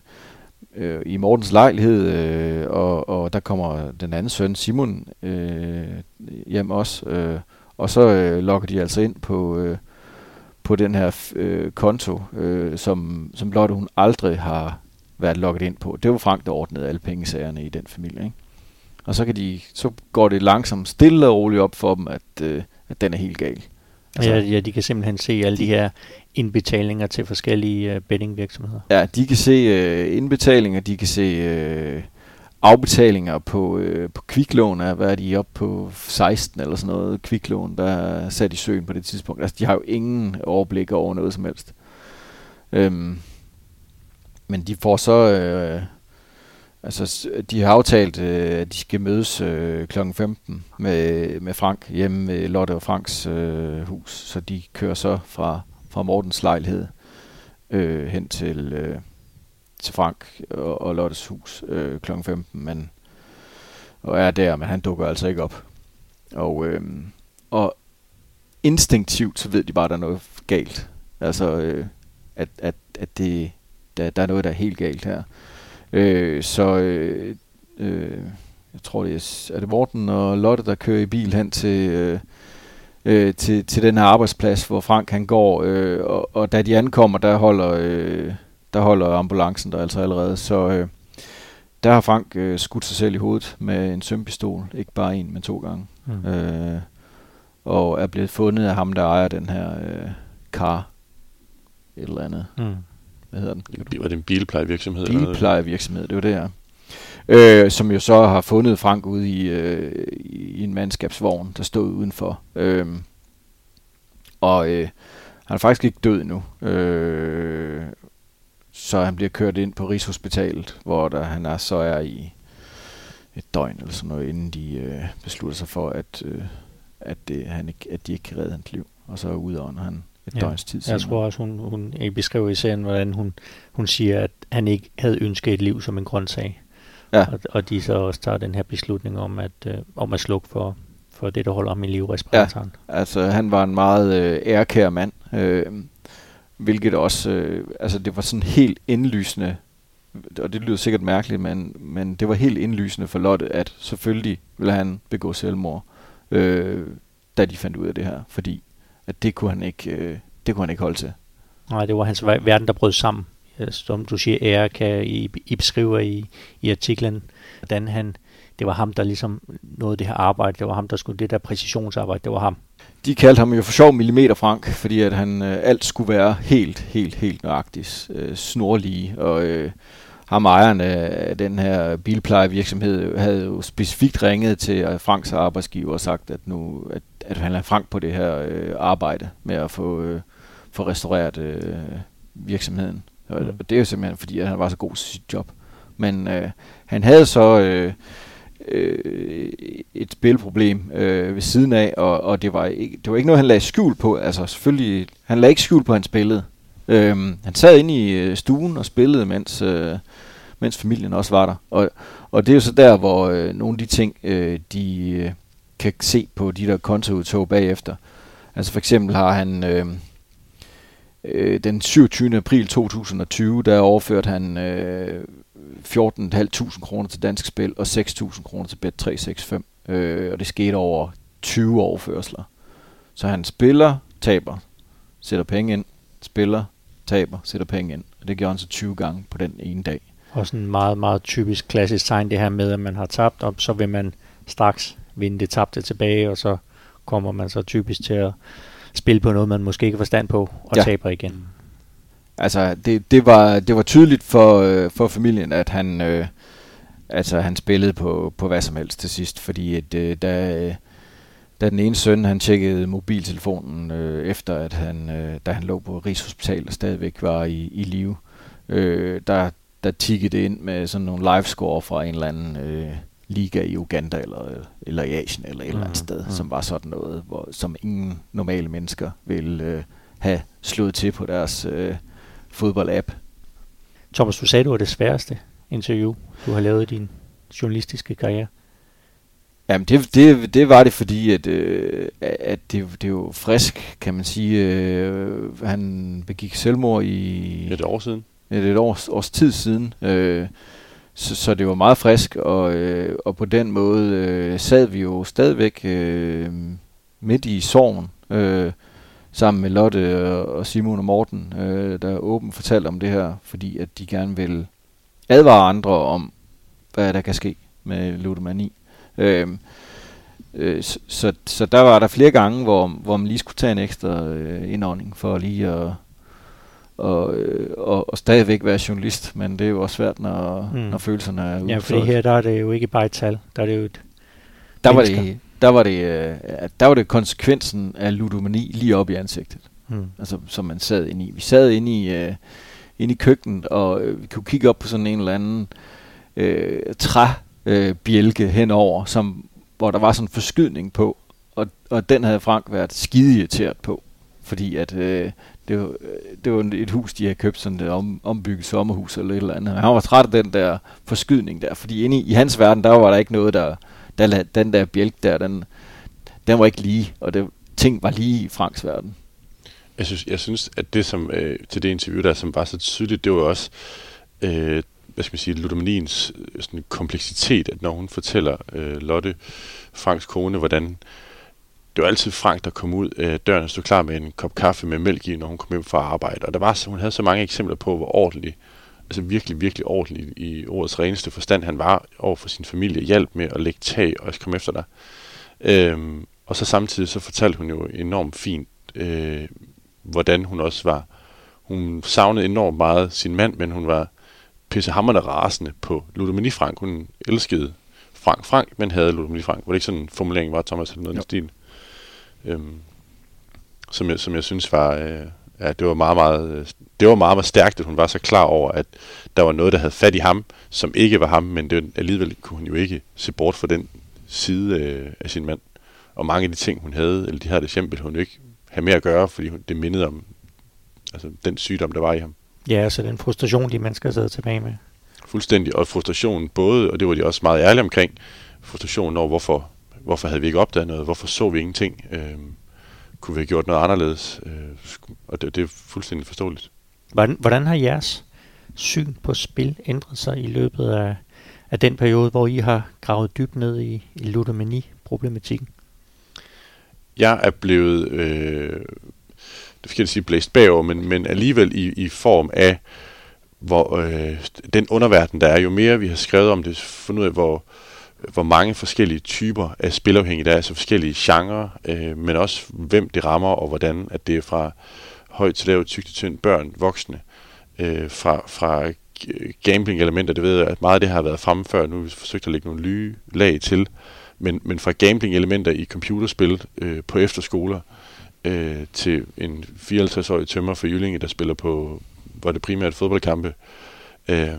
øh, i Mortens lejlighed, øh, og, og der kommer den anden søn, Simon, øh, hjem også. Øh, og så øh, lokker de altså ind på, øh, på den her øh, konto, øh, som, som Lotte hun aldrig har været logget ind på. Det var Frank, der ordnede alle pengesagerne i den familie. Ikke? Og så, kan de, så går det langsomt stille og roligt op for dem, at, øh, at den er helt gal. Altså, ja, ja, de kan simpelthen se alle de her indbetalinger til forskellige uh, bettingvirksomheder. Ja, de kan se øh, indbetalinger, de kan se øh, afbetalinger på, øh, på kviklån. Hvad er de oppe på 16 eller sådan noget kviklån, der er sat i søen på det tidspunkt. Altså, de har jo ingen overblik over noget som helst. Øhm, men de får så... Øh, altså, de har aftalt, øh, at de skal mødes øh, kl. 15 med, med Frank hjemme med Lotte og Franks øh, hus. Så de kører så fra, fra Mortens lejlighed øh, hen til, øh, til Frank og, og Lottes hus øh, kl. 15. Men, og er der, men han dukker altså ikke op. Og, øh, og instinktivt, så ved de bare, at der er noget galt. Altså, øh, at, at, at det, der, der er noget, der er helt galt her. Øh, så øh, øh, jeg tror, det er, er det Morten og Lotte, der kører i bil hen til, øh, øh, til, til den her arbejdsplads, hvor Frank han går. Øh, og, og da de ankommer, der holder, øh, der holder ambulancen der altså allerede. Så øh, der har Frank øh, skudt sig selv i hovedet med en sømpistol. Ikke bare en, men to gange. Mm. Øh, og er blevet fundet af ham, der ejer den her øh, car. Et eller andet. Mm hvad hedder den? Var det en bilplejevirksomhed? Bilplejevirksomhed, det var det, ja. Øh, som jo så har fundet Frank ude i, øh, i en mandskabsvogn, der stod udenfor. Øh, og øh, han er faktisk ikke død endnu. Øh, så han bliver kørt ind på Rigshospitalet, hvor der, han er så er i et døgn eller sådan noget, inden de øh, beslutter sig for, at, øh, at, det, han ikke, at de ikke kan redde hans liv. Og så udånder han et ja. døgns tid siden. Jeg tror også, hun, hun beskriver i serien, hvordan hun, hun siger, at han ikke havde ønsket et liv som en grøntsag. Ja. Og, og de så også tager den her beslutning om at, øh, om at slukke for, for det, der holder ham i liv, respiratoren. Ja, altså han var en meget øh, ærkær mand, øh, hvilket også, øh, altså det var sådan helt indlysende, og det lyder sikkert mærkeligt, men, men det var helt indlysende for Lotte, at selvfølgelig ville han begå selvmord, øh, da de fandt ud af det her, fordi at det kunne han ikke, øh, det kunne han ikke holde til. Nej, det var hans verden, der brød sammen. Som du siger, ære kan I, I beskriver i, i artiklen, hvordan han, det var ham, der ligesom nåede det her arbejde, det var ham, der skulle det der præcisionsarbejde, det var ham. de kaldte ham jo for sjov millimeter Frank, fordi at han øh, alt skulle være helt, helt, helt nøjagtigt øh, snorlige. Og øh, ham ejeren af den her bilplejevirksomhed havde jo specifikt ringet til øh, Franks arbejdsgiver og sagt, at nu at, at han er Frank på det her øh, arbejde med at få, øh, få restaureret øh, virksomheden. Og Mm. det er jo simpelthen fordi, at han var så god til sit job. Men øh, han havde så øh, øh, et spilproblem øh, ved siden af, og, og det, var ikke, det var ikke noget, han lagde skjul på. Altså selvfølgelig, han lagde ikke skjul på, at han spillede. Øhm, han sad inde i øh, stuen og spillede, mens, øh, mens familien også var der. Og, og det er jo så der, hvor øh, nogle af de ting, øh, de øh, kan se på de der kontoudtog bagefter. Altså for eksempel har han... Øh, øh, den 27. april 2020, der overførte han øh, 14.500 kroner til Dansk Spil og 6.000 kroner til Bet365. Øh, og det skete over 20 overførsler. Så han spiller, taber, sætter penge ind, spiller, taber, sætter penge ind. Og det gjorde han så 20 gange på den ene dag. Og sådan en meget, meget typisk klassisk tegn, det her med, at man har tabt, og så vil man straks vinde det tabte tilbage, og så kommer man så typisk til at spille på noget, man måske ikke har forstand på, og Ja. taber igen. Altså, det, det, var, det var tydeligt for, øh, for familien, at han, øh, altså, han spillede på, på hvad som helst til sidst, fordi at, øh, da, øh, da den ene søn, han tjekkede mobiltelefonen øh, efter, at han, øh, da han lå på Rigshospital og stadigvæk var i, i live, øh, der, der tikkede det ind med sådan nogle livescore fra en eller anden øh, liga i Uganda eller, eller i Asien eller et eller andet Mhm, sted, mhm. som var sådan noget, hvor, som ingen normale mennesker ville øh, have slået til på deres øh, fodboldapp. Thomas, du sagde, det var det sværeste interview, du har lavet i din journalistiske karriere. Jamen det, det, det var det, fordi at, øh, at det, det er jo frisk, kan man sige. Øh, han begik selvmord i Et år siden. et, et års, års tid siden. Øh, så, så det var meget frisk, og, øh, og på den måde øh, sad vi jo stadigvæk øh, midt i sorgen, øh, sammen med Lotte og, Simon og Morten, øh, der åbent fortalte om det her, fordi at de gerne vil advare andre om, hvad der kan ske med ludomani. Øh, øh, så, så, så der var der flere gange, hvor, hvor man lige skulle tage en ekstra øh, indånding for lige at og, øh, og, og stadigvæk være journalist, men det er jo også svært, når, Mm. mm. når følelserne er ude Ja, for fordi her der er det jo ikke bare et tal, der er det jo et der var det, der var det, øh, der var det konsekvensen af ludomani lige op i ansigtet, hmm. altså som man sad inde i. Vi sad inde i, øh, inde i køkkenet, og øh, vi kunne kigge op på sådan en eller anden øh, træbjælke øh, henover, som, hvor der var sådan en forskydning på, og, og den havde Frank været skide irriteret på, fordi at øh, det, var, øh, det var et hus, de havde købt, sådan et om, ombygget sommerhus eller et eller andet. Han var træt af den der forskydning der, fordi inde i, i hans verden, der var der ikke noget, der, der den der bjælk der, den, den var ikke lige, og det, ting var lige i Franks verden. Jeg synes, jeg synes at det som øh, til det interview der, som var så tydeligt, det var også, øh, hvad skal man sige, ludomaniens øh, sådan kompleksitet, at når hun fortæller øh, Lotte, Franks kone, hvordan det var altid Frank, der kom ud af døren og stod klar med en kop kaffe med mælk i, når hun kom hjem fra arbejde. Og der var, så, hun havde så mange eksempler på, hvor ordentlig, altså virkelig, virkelig ordentlig i ordets reneste forstand han var over for sin familie, hjalp med at lægge tag og komme efter dig. Øhm, og så samtidig så fortalte hun jo enormt fint, øh, hvordan hun også var. Hun savnede enormt meget sin mand, men hun var pissehammerende rasende på Ludomini Frank. Hun elskede Frank Frank, men havde Ludomini Frank. Var det ikke sådan en formulering var, Thomas, eller noget i den stil? Øhm, som, jeg, som jeg synes var, øh, ja, det var meget, meget, det var meget, meget stærkt, at hun var så klar over, at der var noget, der havde fat i ham, som ikke var ham, men det, alligevel kunne hun jo ikke se bort fra den side øh, af sin mand. Og mange af de ting, hun havde, eller de her det hjem, ville hun jo ikke have med at gøre, fordi hun, det mindede om altså, den sygdom, der var i ham. Ja, altså den frustration, de mennesker sidder tilbage med. Fuldstændig. Og frustrationen både, og det var de også meget ærlige omkring, frustrationen over, hvorfor, hvorfor havde vi ikke opdaget noget, hvorfor så vi ingenting, øh, kunne vi have gjort noget anderledes, øh, og det, det er fuldstændig forståeligt. Hvordan, hvordan har jeres syn på spil ændret sig i løbet af, af den periode, hvor I har gravet dybt ned i, i ludomani-problematikken? Jeg er blevet, øh, det skal jeg sige blæst bagover, men, men alligevel i, i form af, hvor øh, den underverden, der er, jo mere vi har skrevet om det, fundet ud af, hvor, hvor mange forskellige typer af spilafhængige der er, altså forskellige genrer, øh, men også hvem det rammer, og hvordan at det er fra højt til lavt, tykt til tynd, børn, voksne, øh, fra, fra gambling-elementer, det ved jeg, at meget af det har været fremme før, nu har vi forsøgt at lægge nogle nye lag til, men, men fra gambling-elementer i computerspil øh, på efterskoler, øh, til en 54-årig tømmer for Jyllinge, der spiller på, hvor det primært fodboldkampe, øh,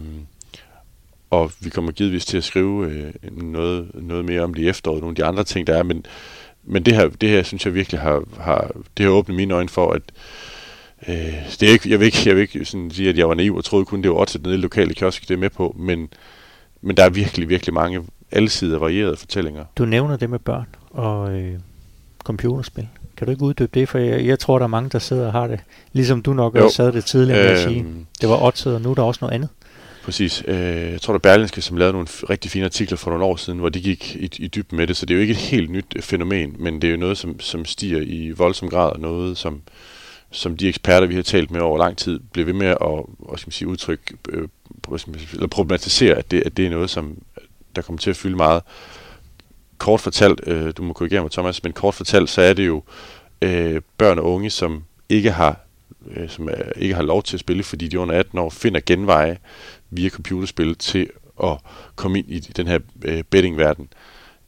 og vi kommer givetvis til at skrive øh, noget, noget mere om det i efteråret, nogle af de andre ting, der er, men, men det her, det her synes jeg virkelig har, har, det har åbnet mine øjne for, at øh, det er ikke, jeg vil ikke, jeg vil ikke sådan sige, at jeg var naiv og troede kun, det var oddset nede i lokale kiosk, det er med på, men, men der er virkelig, virkelig mange alsidige varierede fortællinger. Du nævner det med børn og øh, computerspil. Kan du ikke uddybe det? For jeg, jeg tror, der er mange, der sidder og har det. Ligesom du nok jo. også sad det tidligere med øh, at sige. Det var oddset, og nu er der også noget andet. Præcis. Øh, jeg tror, det er Berlinske, som lavede nogle rigtig fine artikler for nogle år siden, hvor de gik i, i dybden med det. Så det er jo ikke et helt nyt øh, fænomen, men det er jo noget, som, som stiger i voldsom grad, og noget, som, som de eksperter, vi har talt med over lang tid, bliver ved med at og, skal man sige, udtrykke, øh, eller problematisere, at det, at det er noget, som der kommer til at fylde meget. Kort fortalt, øh, du må korrigere mig, Thomas, men kort fortalt, så er det jo øh, børn og unge, som ikke har øh, som ikke har lov til at spille, fordi de under 18 år finder genveje via computerspil til at komme ind i den her øh, bettingverden.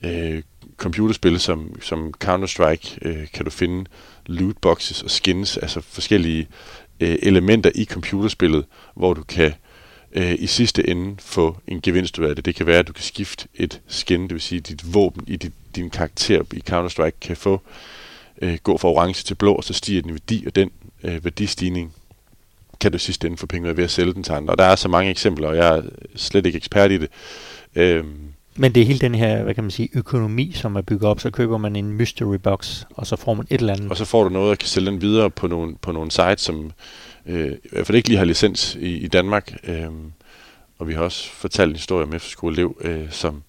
Øh, computerspil som, som Counter-Strike øh, kan du finde lootboxes og skins, altså forskellige øh, elementer i computerspillet, hvor du kan øh, i sidste ende få en gevinst ud af det. Det kan være, at du kan skifte et skin, det vil sige dit våben i dit, din karakter i Counter-Strike kan få øh, gå fra orange til blå, og så stiger den værdi, og den øh, værdistigning kan du sidst ende få penge ved at sælge den til andre. Og der er så mange eksempler, og jeg er slet ikke ekspert i det. Øhm, men det er hele den her, hvad kan man sige, økonomi, som er bygget op. Så køber man en mystery box, og så får man et eller andet. Og så får du noget, og kan sælge den videre på nogle, på nogle sites, som øh, i hvert fald ikke lige har licens i, i Danmark. Øh, og vi har også fortalt en historie om efterskoleelev, øh, som,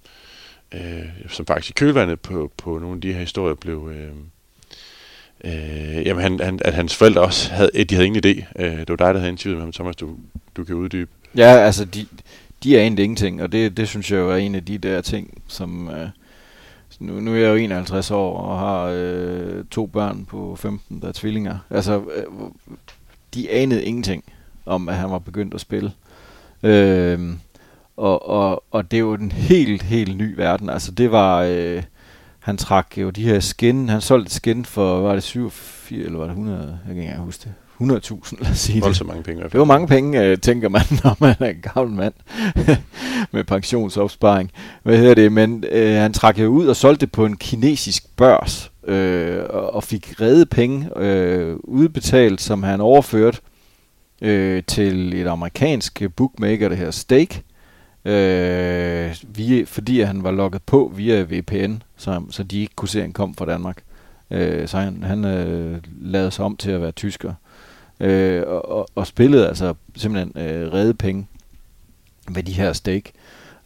øh, som faktisk i kølvandet på, på nogle af de her historier blev... Øh, øh, jamen han, han, at hans forældre også havde, de havde ingen idé. Øh, det var dig, der havde interviewet med ham, Thomas, du, du kan uddybe. Ja, altså de, de er egentlig ingenting, og det, det synes jeg jo er en af de der ting, som... Øh, nu, nu er jeg jo 51 år og har øh, to børn på 15, der er tvillinger. Altså, øh, de anede ingenting om, at han var begyndt at spille. Øh, og, og, og det er jo en helt, helt ny verden. Altså, det var... Øh, han trak jo de her skin, han solgte skin for, var det 87, eller var det 100, jeg kan ikke engang huske det. 100.000, lad os sige det. så mange penge. Det var mange penge, øh, tænker man, når man er en gammel mand med pensionsopsparing. Hvad hedder det? Men øh, han trak jo ud og solgte det på en kinesisk børs, øh, og, og fik redde penge øh, udbetalt, som han overførte øh, til et amerikansk bookmaker, der hedder Stake, øh, via, fordi han var logget på via VPN, så, så de ikke kunne se, at han kom fra Danmark. Øh, så han, han øh, lavede sig om til at være tysker. Øh, og, og, og spillede altså simpelthen øh, redde penge med de her stake.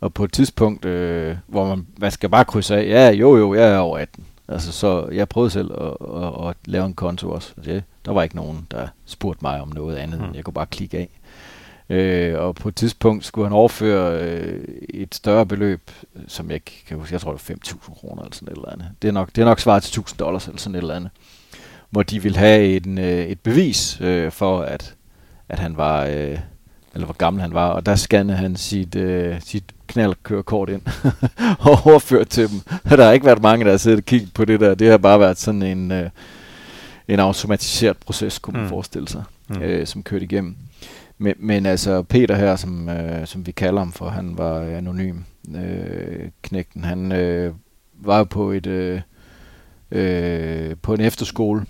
Og på et tidspunkt, øh, hvor man, man skal bare krydse af, ja, jo, jo, jeg er over 18. Altså, så jeg prøvede selv at, at, at lave en konto også. Det, der var ikke nogen, der spurgte mig om noget andet, mm. jeg kunne bare klikke af. Øh, og på et tidspunkt skulle han overføre øh, et større beløb, som jeg ikke kan huske, jeg tror det var 5.000 kroner eller sådan et eller andet. Det er nok, det er nok svaret til 1.000 dollars eller sådan et eller andet. Hvor de ville have en, øh, et bevis øh, for, at, at han var, øh, eller hvor gammel han var, og der scannede han sit, øh, sit knaldkørekort ind og overført til dem. Der har ikke været mange, der har siddet og kigget på det der. Det har bare været sådan en, øh, en automatiseret proces, kunne man mm. forestille sig, mm. øh, som kørte igennem. Men, men altså Peter her, som, øh, som vi kalder ham for, han var anonym. Øh, knægten, han øh, var jo på et øh, øh, på en efterskole,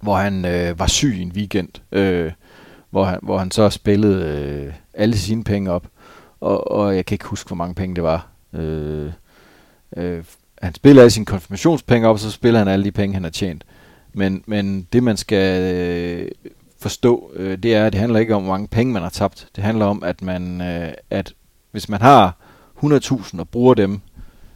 hvor han øh, var syg en weekend, øh, hvor, han, hvor han så spillede øh, alle sine penge op, og, og jeg kan ikke huske, hvor mange penge det var. Øh, øh, han spiller alle sine konfirmationspenge op, og så spiller han alle de penge, han har tjent. Men, men det, man skal øh, forstå, øh, det er, at det handler ikke om, hvor mange penge man har tabt. Det handler om, at man, øh, at hvis man har 100.000 og bruger dem,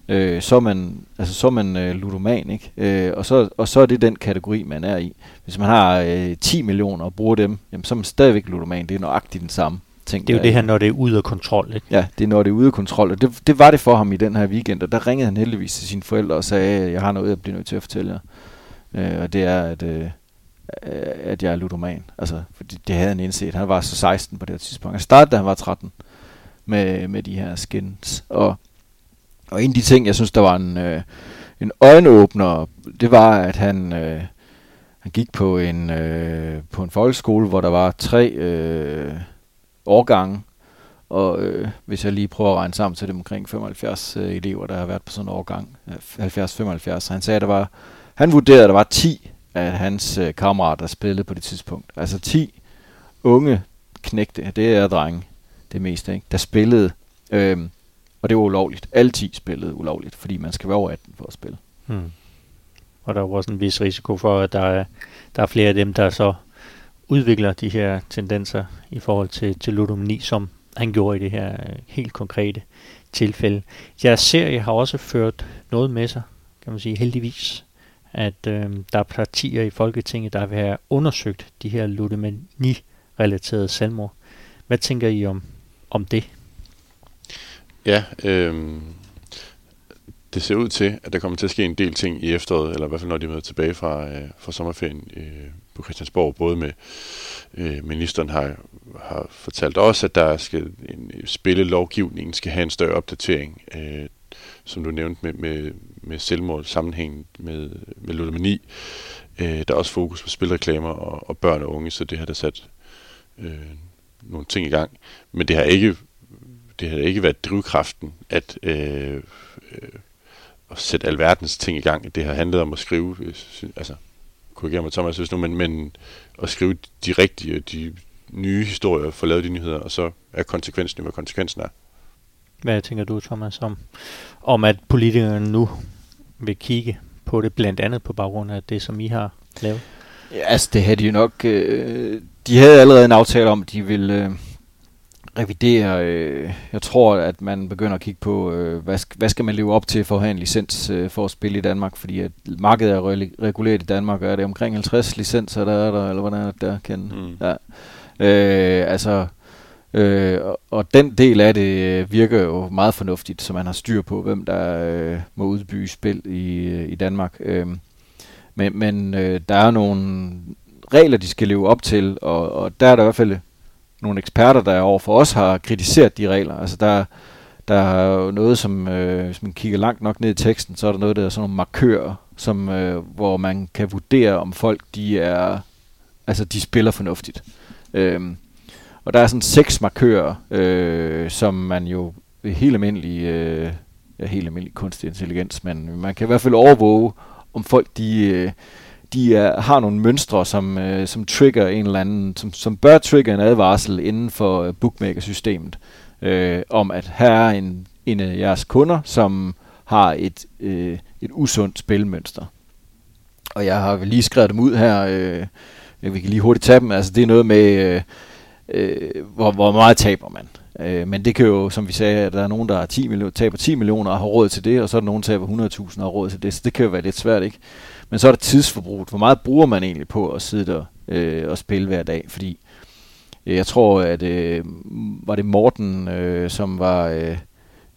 øh, så er man, altså, så er man øh, ludoman, ikke? Øh, og, så, og så er det den kategori, man er i. Hvis man har øh, 10 millioner og bruger dem, jamen, så er man stadigvæk ludoman. Det er nøjagtigt den samme. ting. Det er jo det her, når det er ude af kontrol. Ikke? Ja, det er når det er ude af kontrol, og det, det var det for ham i den her weekend, og der ringede han heldigvis til sine forældre og sagde, jeg har noget, jeg bliver nødt til at fortælle jer. Øh, og det er, at, øh, Øh, at jeg er ludoman. Altså, fordi det havde han indset. Han var så 16 på det her tidspunkt. Han startede, da han var 13 med, med de her skins. Og, og en af de ting, jeg synes, der var en, øh, en øjenåbner, det var, at han, øh, han gik på en, øh, på en folkeskole, hvor der var tre øh, årgange, og øh, hvis jeg lige prøver at regne sammen, så er det omkring 75 øh, elever, der har været på sådan en årgang. Øh, 70-75. Han sagde, at der var, han vurderede, at der var 10 af hans øh, kammerater, der spillede på det tidspunkt. Altså 10 unge knægte, det er drenge, det meste, ikke? der spillede, øhm, og det var ulovligt. Alle 10 spillede ulovligt, fordi man skal være over 18 for at spille. Hmm. Og der er jo også en vis risiko for, at der er, der er flere af dem, der så udvikler de her tendenser i forhold til, til ludomani, som han gjorde i det her øh, helt konkrete tilfælde. Jeres serie har også ført noget med sig, kan man sige, heldigvis, at øh, der er partier i Folketinget, der vil have undersøgt de her ludomani-relaterede selvmord. Hvad tænker I om, om det? Ja, øh, det ser ud til, at der kommer til at ske en del ting i efteråret, eller i hvert fald når de møder tilbage fra, øh, fra sommerferien øh, på Christiansborg. Både med øh, ministeren har, har fortalt også, at der skal en spillelovgivningen skal have en større opdatering, øh, som du nævnte med, med, med selvmord sammenhæng med, med ludomani. Øh, der er også fokus på spilreklamer og, og børn og unge, så det har der sat øh, nogle ting i gang. Men det har ikke det har ikke været drivkraften at, øh, øh, at sætte alverdens ting i gang. Det har handlet om at skrive, øh, altså, korrigere mig Thomas, hvis nu, men, men at skrive de rigtige, de nye historier, få lavet de nyheder, og så er konsekvensen hvad konsekvensen er. Hvad tænker du, Thomas, om, om at politikerne nu vil kigge på det, blandt andet på baggrund af det, som I har lavet? Ja, altså det havde de jo nok... Øh, de havde allerede en aftale om, at de ville øh, revidere... Øh, jeg tror, at man begynder at kigge på, øh, hvad, sk- hvad skal man leve op til for at have en licens øh, for at spille i Danmark, fordi at markedet er re- reguleret i Danmark, og er det omkring 50 licenser, der er der, eller hvordan er det der, Ken? Mm. Ja. Øh, altså... Øh, og, den del af det øh, virker jo meget fornuftigt, så man har styr på, hvem der øh, må udbyde spil i, øh, i Danmark. Øh, men men øh, der er nogle regler, de skal leve op til, og, og der er der i hvert fald nogle eksperter, der over for os har kritiseret de regler. Altså der, der er jo noget, som øh, hvis man kigger langt nok ned i teksten, så er der noget, der er sådan nogle markører, som, øh, hvor man kan vurdere, om folk de er, altså de spiller fornuftigt. Øh, og der er sådan seks markører, øh, som man jo helt almindelig, øh, ja, helt almindelig kunstig intelligens, men man kan i hvert fald overvåge, om folk de, øh, de er, har nogle mønstre, som, øh, som trigger en eller anden, som, som bør trigge en advarsel inden for øh, bookmaker-systemet, øh, om at her er en, en af jeres kunder, som har et, øh, et usundt spilmønster. Og jeg har lige skrevet dem ud her, øh, vi kan lige hurtigt tage dem, altså det er noget med... Øh, øh, hvor, hvor meget taber man. Øh, men det kan jo, som vi sagde, at der er nogen, der er 10 millioner, taber 10 millioner og har råd til det, og så er der nogen, der taber 100.000 og har råd til det, så det kan jo være lidt svært, ikke? Men så er der tidsforbruget. Hvor meget bruger man egentlig på at sidde der øh, og spille hver dag? Fordi øh, jeg tror, at øh, var det Morten, øh, som var øh,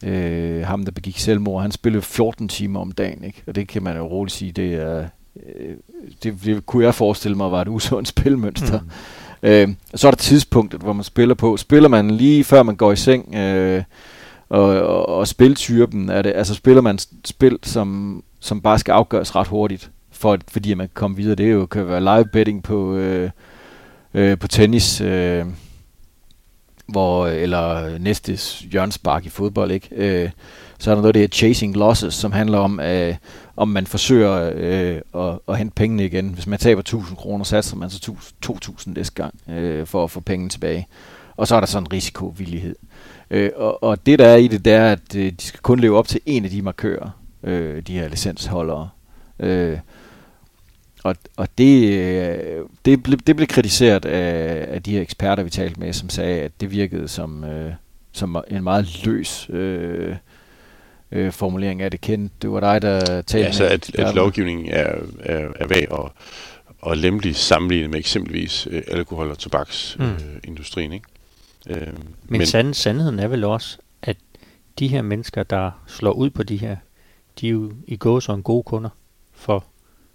øh, ham, der begik selvmord, han spillede 14 timer om dagen, ikke? Og det kan man jo roligt sige, det er... Øh, det, det kunne jeg forestille mig var et usundt spilmønster. Mm. Øh, så er der tidspunktet, hvor man spiller på. Spiller man lige før man går i seng, øh, og, og, og spiltypen, er det, altså spiller man spil, som, som bare skal afgøres ret hurtigt, for, fordi man kan komme videre. Det jo, kan være live betting på, øh, øh, på tennis, øh, hvor, eller næste hjørnspark i fodbold, ikke? Øh, så er der noget, der hedder chasing losses, som handler om, øh, om man forsøger øh, at, at hente pengene igen. Hvis man taber 1000 kroner, satser man så 2000 næste gang øh, for at få pengene tilbage. Og så er der sådan en risikovillighed. Øh, og, og det der er i det, det er, at øh, de skal kun leve op til en af de markører, øh, de her licensholdere. Øh, og, og det, øh, det, ble, det blev kritiseret af, af de her eksperter, vi talte med, som sagde, at det virkede som, øh, som en meget løs øh, øh, formulering af det kendt. Det var dig, der talte ja, altså, at, at lovgivningen er, er, er vag og, og lempelig sammenlignet med eksempelvis øh, alkohol- og tobaksindustrien. Mm. Øh, industrien, ikke? Øh, men men sand, sandheden er vel også, at de her mennesker, der slår ud på de her, de er jo i går som gode kunder for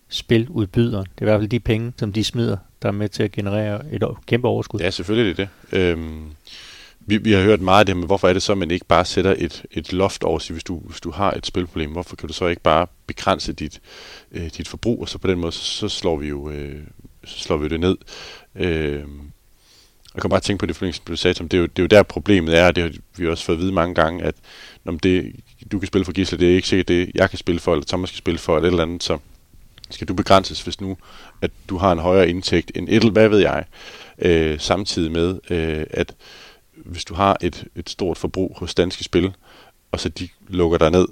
spiludbyderen. Det er i hvert fald de penge, som de smider, der er med til at generere et kæmpe overskud. Ja, selvfølgelig er det det. Øhm, vi, vi har hørt meget af det, men hvorfor er det så, at man ikke bare sætter et, et loft over sig, hvis du, hvis du har et spilproblem? Hvorfor kan du så ikke bare begrænse dit, øh, dit forbrug, og så på den måde, så, så slår vi jo øh, så slår vi det ned. Øh, jeg kan bare tænke på det, som du sagde, det er, jo, det er jo der problemet er, og det har vi også fået at vide mange gange, at når det, du kan spille for Gisle, det er ikke sikkert det, jeg kan spille for, eller Thomas kan spille for, eller et eller andet, så skal du begrænses, hvis nu, at du har en højere indtægt end et, hvad ved jeg, øh, samtidig med, øh, at hvis du har et, et stort forbrug hos danske spil, og så de lukker dig ned,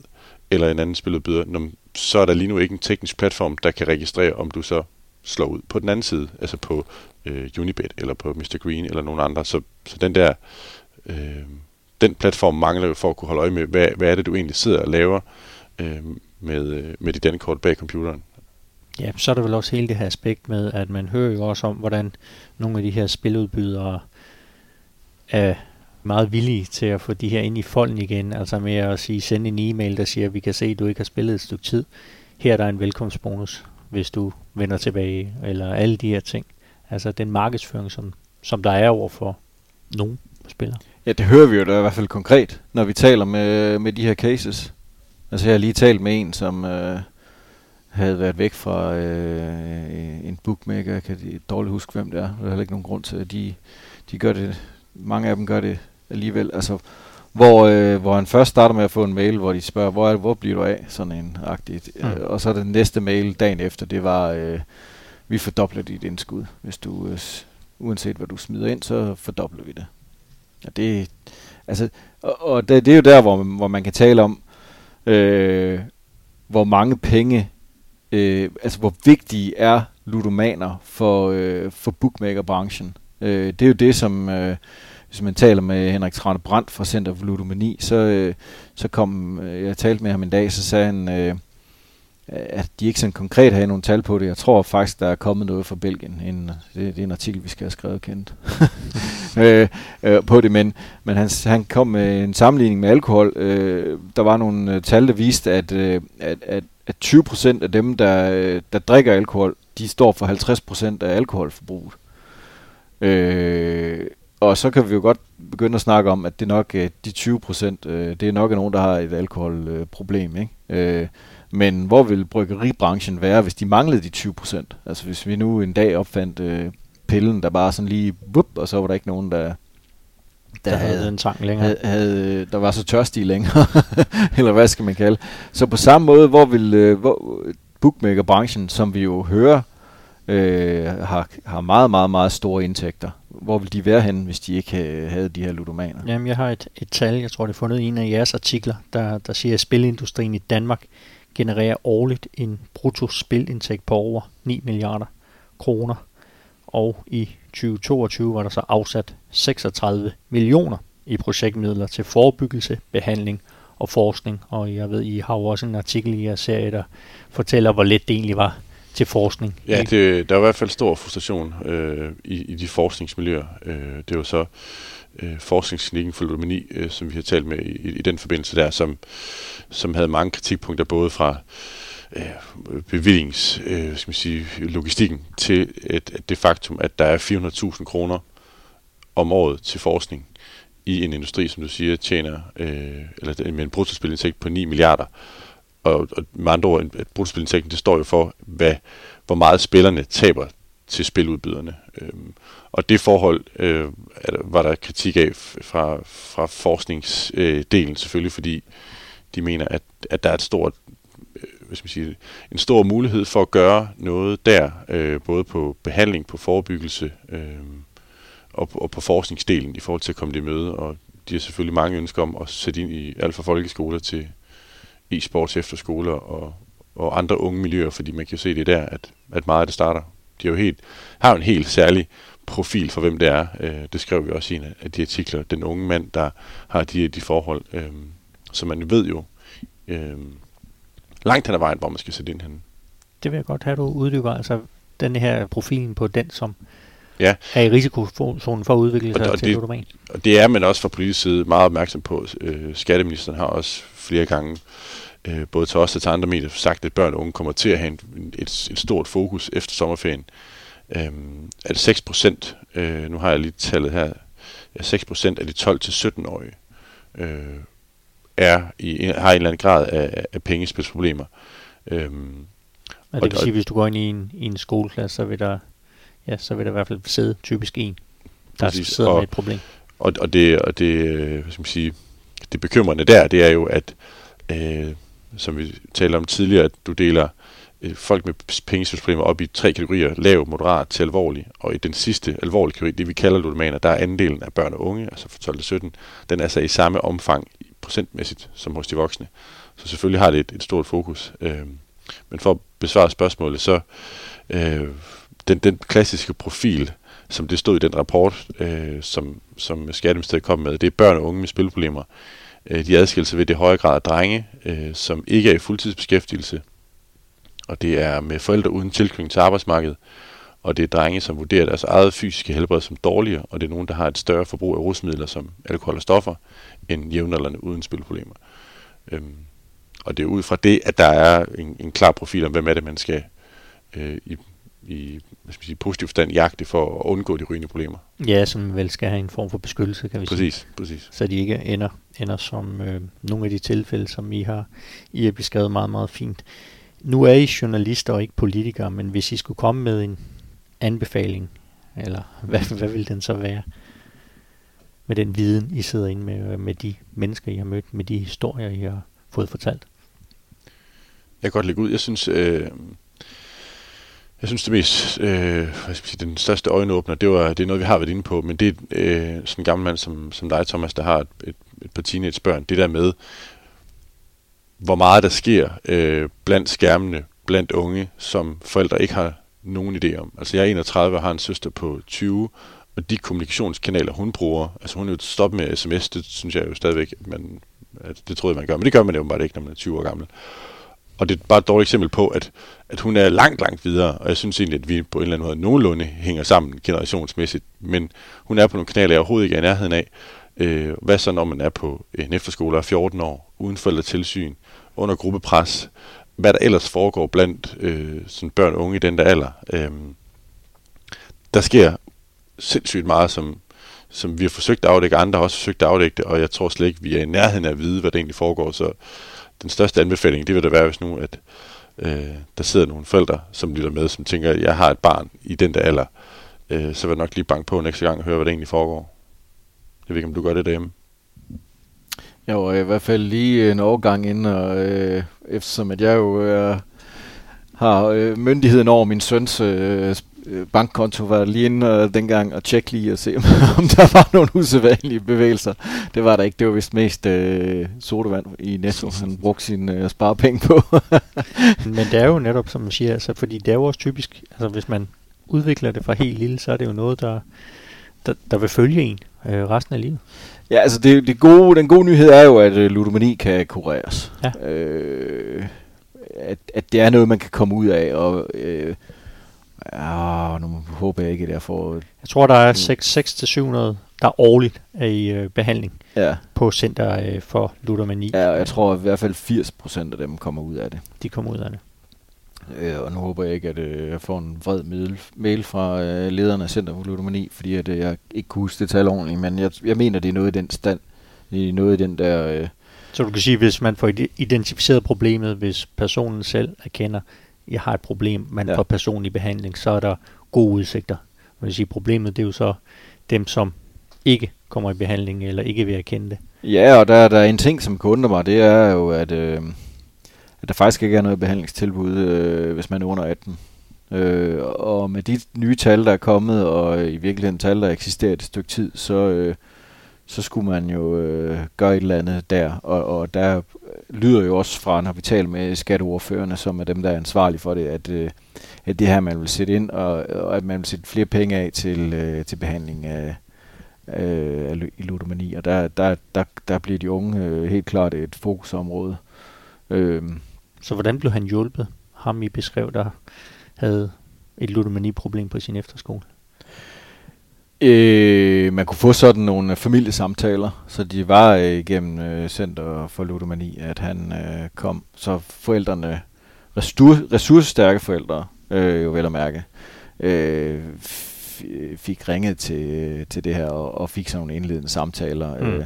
eller en anden spiludbyder, så er der lige nu ikke en teknisk platform, der kan registrere, om du så slår ud på den anden side, altså på øh, Unibet eller på Mr. Green eller nogen andre. Så, så den der øh, den platform mangler jo for at kunne holde øje med, hvad, hvad er det, du egentlig sidder og laver øh, med, øh, med dit dankort bag computeren. Ja, så er der vel også hele det her aspekt med, at man hører jo også om, hvordan nogle af de her spiludbydere er meget villige til at få de her ind i folden igen, altså med at sige, sende en e-mail, der siger, at vi kan se, at du ikke har spillet et stykke tid. Her er der en velkomstbonus, hvis du vender tilbage, eller alle de her ting. Altså den markedsføring, som, som der er over for nogle spillere. Ja, det hører vi jo da i hvert fald konkret, når vi taler med, med de her cases. Altså jeg har lige talt med en, som øh, havde været væk fra øh, en bookmaker, jeg kan dårligt huske, hvem det er. Der er heller ikke nogen grund til, at de, de gør det. Mange af dem gør det alligevel. Altså, hvor, øh, hvor han først starter med at få en mail, hvor de spørger, hvor, er, hvor bliver du af? Sådan en agtigt. Mm. Øh, og så den næste mail dagen efter, det var, øh, vi fordobler dit indskud. Hvis du, øh, uanset hvad du smider ind, så fordobler vi det. Ja, det altså, og, og det, det er jo der, hvor, hvor man kan tale om, øh, hvor mange penge, øh, altså hvor vigtige er ludomaner for, øh, for bookmakerbranchen. Øh, det er jo det, som... Øh, hvis man taler med Henrik Trane Brandt fra Center for Ludomani, så, øh, så kom, øh, jeg talte med ham en dag, så sagde han, øh, at de ikke sådan konkret havde nogle tal på det. Jeg tror faktisk, der er kommet noget fra Belgien. En, det, det er en artikel, vi skal have skrevet kendt øh, øh, på det, men, men han, han kom med en sammenligning med alkohol. Øh, der var nogle øh, tal, der viste, at, øh, at, at, at 20% af dem, der, øh, der drikker alkohol, de står for 50% af alkoholforbruget. Øh, og så kan vi jo godt begynde at snakke om, at det nok øh, de 20 procent, øh, det er nok nogen, der har et alkoholproblem. Ikke? Øh, men hvor vil bryggeribranchen være, hvis de manglede de 20 procent? Altså hvis vi nu en dag opfandt øh, pillen, der bare sådan lige, wup, og så var der ikke nogen, der, der, der havde, havde en tang længere. Havde, havde, der var så tørstige længere, eller hvad skal man kalde. Så på samme måde, hvor vil øh, hvor, bookmakerbranchen, som vi jo hører, øh, har, har meget, meget, meget store indtægter. Hvor ville de være hen, hvis de ikke havde de her ludomaner? Jamen, jeg har et, et tal, jeg tror, det er fundet i en af jeres artikler, der, der siger, at spilindustrien i Danmark genererer årligt en bruttospilindtægt på over 9 milliarder kroner. Og i 2022 var der så afsat 36 millioner i projektmidler til forebyggelse, behandling og forskning. Og jeg ved, I har jo også en artikel i jeres serie, der fortæller, hvor let det egentlig var til forskning. Ja, det, der er i hvert fald stor frustration øh, i, i de forskningsmiljøer. Øh, det er jo så øh, forskningsklinikken for ludomani, øh, som vi har talt med i, i den forbindelse der, som, som havde mange kritikpunkter både fra øh, bevillings, øh, skal man sige, logistikken til et, et det faktum, at der er 400.000 kroner om året til forskning i en industri, som du siger, tjener øh, eller med en bruttospilindtægt på 9 milliarder og, og med andre ord, et bruttospilindtægten, det står jo for, hvad, hvor meget spillerne taber til spiludbyderne. Øhm, og det forhold øh, var der kritik af fra, fra forskningsdelen øh, selvfølgelig, fordi de mener, at, at der er et stort, øh, hvad skal man sige, en stor mulighed for at gøre noget der, øh, både på behandling, på forebyggelse øh, og, og på forskningsdelen i forhold til at komme det møde. Og de har selvfølgelig mange ønsker om at sætte ind i alt fra folkeskoler til, e-sports efterskoler og, og andre unge miljøer, fordi man kan se det der, at, at meget af det starter. De er jo helt, har jo en helt særlig profil for, hvem det er. Øh, det skrev vi også i en af de artikler. Den unge mand, der har de, de forhold. Øh, så man ved jo øh, langt hen ad vejen, hvor man skal sætte ind henne. Det vil jeg godt have, du uddyber. Altså den her profilen på den, som Ja. er i risikozonen for at udvikle sig Og- og til det- ludoman. Og det er man også fra politisk side meget opmærksom på. Øh, skatteministeren har også flere gange, øh, både til os og til andre medier, sagt, at børn og unge kommer til at have en, et, et stort fokus efter sommerferien. Øhm, at 6 procent, øh, nu har jeg lige tallet her, ja, 6 procent af de 12-17-årige øh, er i, har en eller anden grad af, af pengespilsproblemer. Øhm, Og det vil og- sige, hvis du går ind i en, i en skoleklasse, så vil der, ja, så vil der i hvert fald sidde typisk en, der Præcis, sidder og- med et problem. Og, og, det, og det, øh, hvad skal man sige, det bekymrende der, det er jo, at øh, som vi talte om tidligere, at du deler øh, folk med pengesystemer op i tre kategorier, lav, moderat til alvorlig. Og i den sidste alvorlige kategori, det vi kalder ludomaner, der er andelen af børn og unge, altså fra 12 til 17, den er så i samme omfang procentmæssigt som hos de voksne. Så selvfølgelig har det et, et stort fokus. Øh, men for at besvare spørgsmålet, så øh, den, den klassiske profil, som det stod i den rapport, øh, som, som Skatteministeriet kom med, det er børn og unge med spilproblemer. Øh, de adskiller sig ved det høje grad af drenge, øh, som ikke er i fuldtidsbeskæftigelse, og det er med forældre uden tilknytning til arbejdsmarkedet, og det er drenge, som vurderer deres eget fysiske helbred som dårligere, og det er nogen, der har et større forbrug af rusmidler som alkohol og stoffer, end jævnaldrende uden spilproblemer. Øhm, og det er ud fra det, at der er en, en klar profil om, hvem er det, man skal øh, i, i hvad skal man sige, positiv forstand jagte for at undgå de rygende problemer. Ja, som vel skal have en form for beskyttelse, kan vi sige. Præcis, præcis. Så de ikke ender, ender som øh, nogle af de tilfælde, som I har, I har beskrevet meget, meget fint. Nu er I journalister og ikke politikere, men hvis I skulle komme med en anbefaling, eller hvad, hvad vil den så være? Med den viden, I sidder inde med, øh, med de mennesker, I har mødt, med de historier, I har fået fortalt. Jeg kan godt lægge ud. Jeg synes, øh, jeg synes det mest, øh, hvad skal jeg sige, den største øjenåbner, det, var, det er noget, vi har været inde på, men det er øh, sådan en gammel mand som, som dig, Thomas, der har et, et, et par teenagebørn. Det der med, hvor meget der sker øh, blandt skærmene, blandt unge, som forældre ikke har nogen idé om. Altså jeg er 31 og har en søster på 20, og de kommunikationskanaler, hun bruger, altså hun er jo stoppet med sms, det synes jeg jo stadigvæk, at man, at det troede jeg, man gør, men det gør man jo bare ikke, når man er 20 år gammel. Og det er bare et dårligt eksempel på, at, at hun er langt, langt videre, og jeg synes egentlig, at vi på en eller anden måde nogenlunde hænger sammen generationsmæssigt, men hun er på nogle kanaler, jeg overhovedet ikke er i nærheden af. Øh, hvad så, når man er på en efterskole af er 14 år, uden forældretilsyn, under gruppepres, hvad der ellers foregår blandt øh, sådan børn og unge i den der alder. Øh, der sker sindssygt meget, som, som vi har forsøgt at afdække, andre har også forsøgt at afdække det, og jeg tror slet ikke, vi er i nærheden af at vide, hvad der egentlig foregår. Så den største anbefaling, det vil da være, hvis nu, at øh, der sidder nogle forældre, som lytter med, som tænker, at jeg har et barn i den der alder, øh, så vil jeg nok lige banke på næste gang og høre, hvad der egentlig foregår. Jeg ved ikke, om du gør det derhjemme. Jeg var i hvert fald lige en overgang inden, og øh, eftersom at jeg jo øh, har øh, myndigheden over min søns øh, bankkonto, var lige inde øh, dengang og tjekke lige og se, om, om der var nogle usædvanlige bevægelser. Det var der ikke. Det var vist mest øh, sodavand i Netto, han brugte sine øh, sparepenge på. Men det er jo netop, som man siger, altså, fordi det er jo også typisk, altså hvis man udvikler det fra helt lille, så er det jo noget, der, der, der vil følge en øh, resten af livet. Ja, altså det, det gode, den gode nyhed er jo, at øh, ludomani kan kureres. Ja. Øh, at, at det er noget, man kan komme ud af, og øh, ah, nu håber jeg ikke, at jeg får... Jeg tror, der er Mm. 600-700, der årligt er i øh, behandling Ja, på Center øh, for Ludomani. ja, og jeg tror i hvert fald 80% af dem kommer ud af det. De kommer ud af det. Øh, og nu håber jeg ikke, at øh, jeg får en vred mail, mail fra øh, lederen af Center for Ludomani, fordi at, øh, jeg ikke kunne huske det tal ordentligt, men jeg, jeg mener, det er noget i den stand. Det er noget i den der... Øh, Så du kan sige, hvis man får ide- identificeret problemet, hvis personen selv erkender, jeg har et problem, man Ja. får personlig behandling, så er der gode udsigter. Jeg vil sige, problemet det er jo så dem, som ikke kommer i behandling, eller ikke vil erkende det. Ja, og der, der er en ting, som kan undre mig, det er jo, at, øh, at der faktisk ikke er noget behandlingstilbud, øh, hvis man er under 18. Øh, og med de nye tal, der er kommet, og i virkeligheden tal, der eksisterer et stykke tid, så, øh, så skulle man jo øh, gøre et eller andet der. Og, og der lyder jo også fra, når vi taler med skatteordførerne, som er dem, der er ansvarlige for det, at, øh, at det her, man vil sætte ind, og, og at man vil sætte flere penge af til, øh, til behandling af, øh, af ludomani, og der, der, der, der bliver de unge øh, helt klart et fokusområde. Øh, Så hvordan blev han hjulpet? Ham I beskrev, der havde et ludomani-problem på sin efterskole. Øh, man kunne få sådan nogle familiesamtaler, så de var øh, igennem øh, Center for Ludomani, at han øh, kom. Så forældrene, ressour- ressourcestærke forældre, øh, jo vel at mærke, øh, fik ringet til, til det her og, og fik sådan nogle indledende samtaler. Mm. Øh,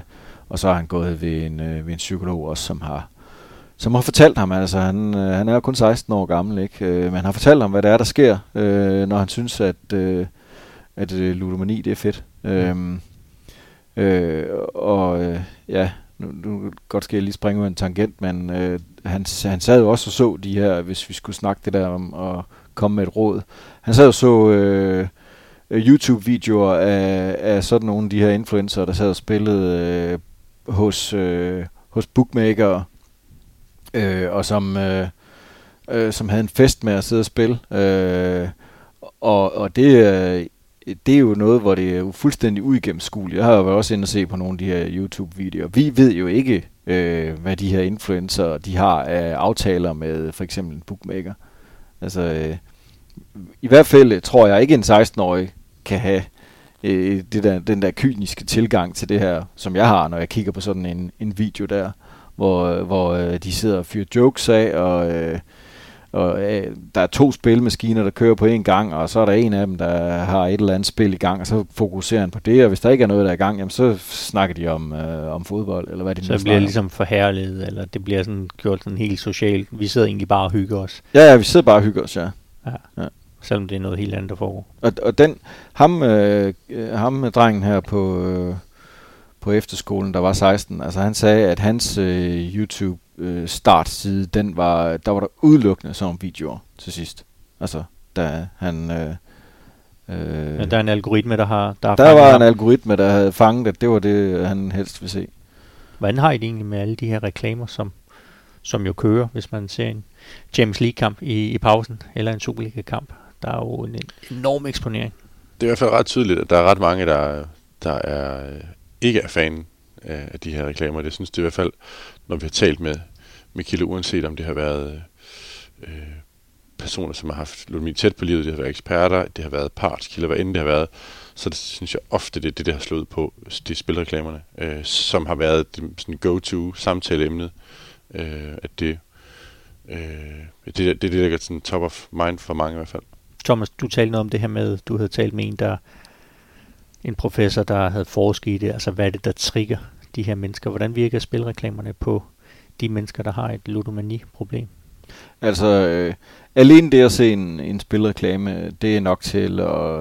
og så har han gået ved en, øh, ved en psykolog også, som har som har fortalt ham, altså han, øh, han er jo kun 16 år gammel, ikke? Øh, men han har fortalt ham, hvad det er, der sker, øh, når han synes, at, øh, at øh, ludomani det er fedt. Mm. Øh, øh, og øh, ja, nu, nu godt skal jeg lige springe ud en tangent, men øh, han, han sad jo også og så de her, hvis vi skulle snakke det der om at komme med et råd. Han sad og så øh, YouTube-videoer af, af sådan nogle af de her influencer, der sad og spillede øh, hos, øh, hos bookmaker øh, og som, øh, øh, som havde en fest med at sidde og spille. Øh, og, og det, øh, det er jo noget, hvor det er fuldstændig uigennemskueligt. Jeg har jo også inde og se på nogle af de her YouTube-videoer. Vi ved jo ikke, øh, hvad de her influencer de har af aftaler med for eksempel en bookmaker. Altså, øh, i hvert fald tror jeg ikke, en 16-årig kan have øh, det der, den der kyniske tilgang til det her, som jeg har, når jeg kigger på sådan en, en video der hvor, hvor øh, de sidder og fyrer jokes af, og, øh, og øh, der er to spilmaskiner, der kører på en gang, og så er der en af dem, der har et eller andet spil i gang, og så fokuserer han på det, og hvis der ikke er noget, der er i gang, jamen, så snakker de om, øh, om fodbold, eller hvad de Så det bliver ligesom forhærlet, eller det bliver sådan gjort sådan helt socialt. Vi sidder egentlig bare og hygger os. Ja, ja, vi sidder bare og hygger os, ja. Ja. ja. Selvom det er noget helt andet, der foregår. Og, og den, ham, øh, ham drengen her på, øh, på efterskolen, der var 16, altså han sagde, at hans øh, YouTube øh, startside, den var, der var der udelukkende sådan videoer til sidst. Altså, da han... Øh, øh, ja, der er en algoritme, der har... Der, der var ham. en algoritme, der havde fanget, at det var det, han helst ville se. Hvordan har I det egentlig med alle de her reklamer, som, som jo kører, hvis man ser en James League-kamp i, i pausen, eller en Superliga-kamp? Der er jo en enorm eksponering. Det er i hvert fald ret tydeligt, at der er ret mange, der, der er ikke er fan af de her reklamer. Det synes det i hvert fald, når vi har talt med, med Kilde, uanset om det har været øh, personer, som har haft ludomi tæt på livet, det har været eksperter, det har været partskilder, hvad end det har været, så det synes jeg ofte, det er det, der har slået på de spilreklamerne, øh, som har været det, sådan go-to samtaleemnet, øh, at det, øh, det, det, det, det ligger sådan top of mind for mange i hvert fald. Thomas, du talte noget om det her med, du havde talt med en, der en professor, der havde forsket i det, altså hvad er det, der trigger de her mennesker? Hvordan virker spilreklamerne på de mennesker, der har et ludomani-problem? Altså, øh, alene det at se en, en spilreklame, det er nok til at,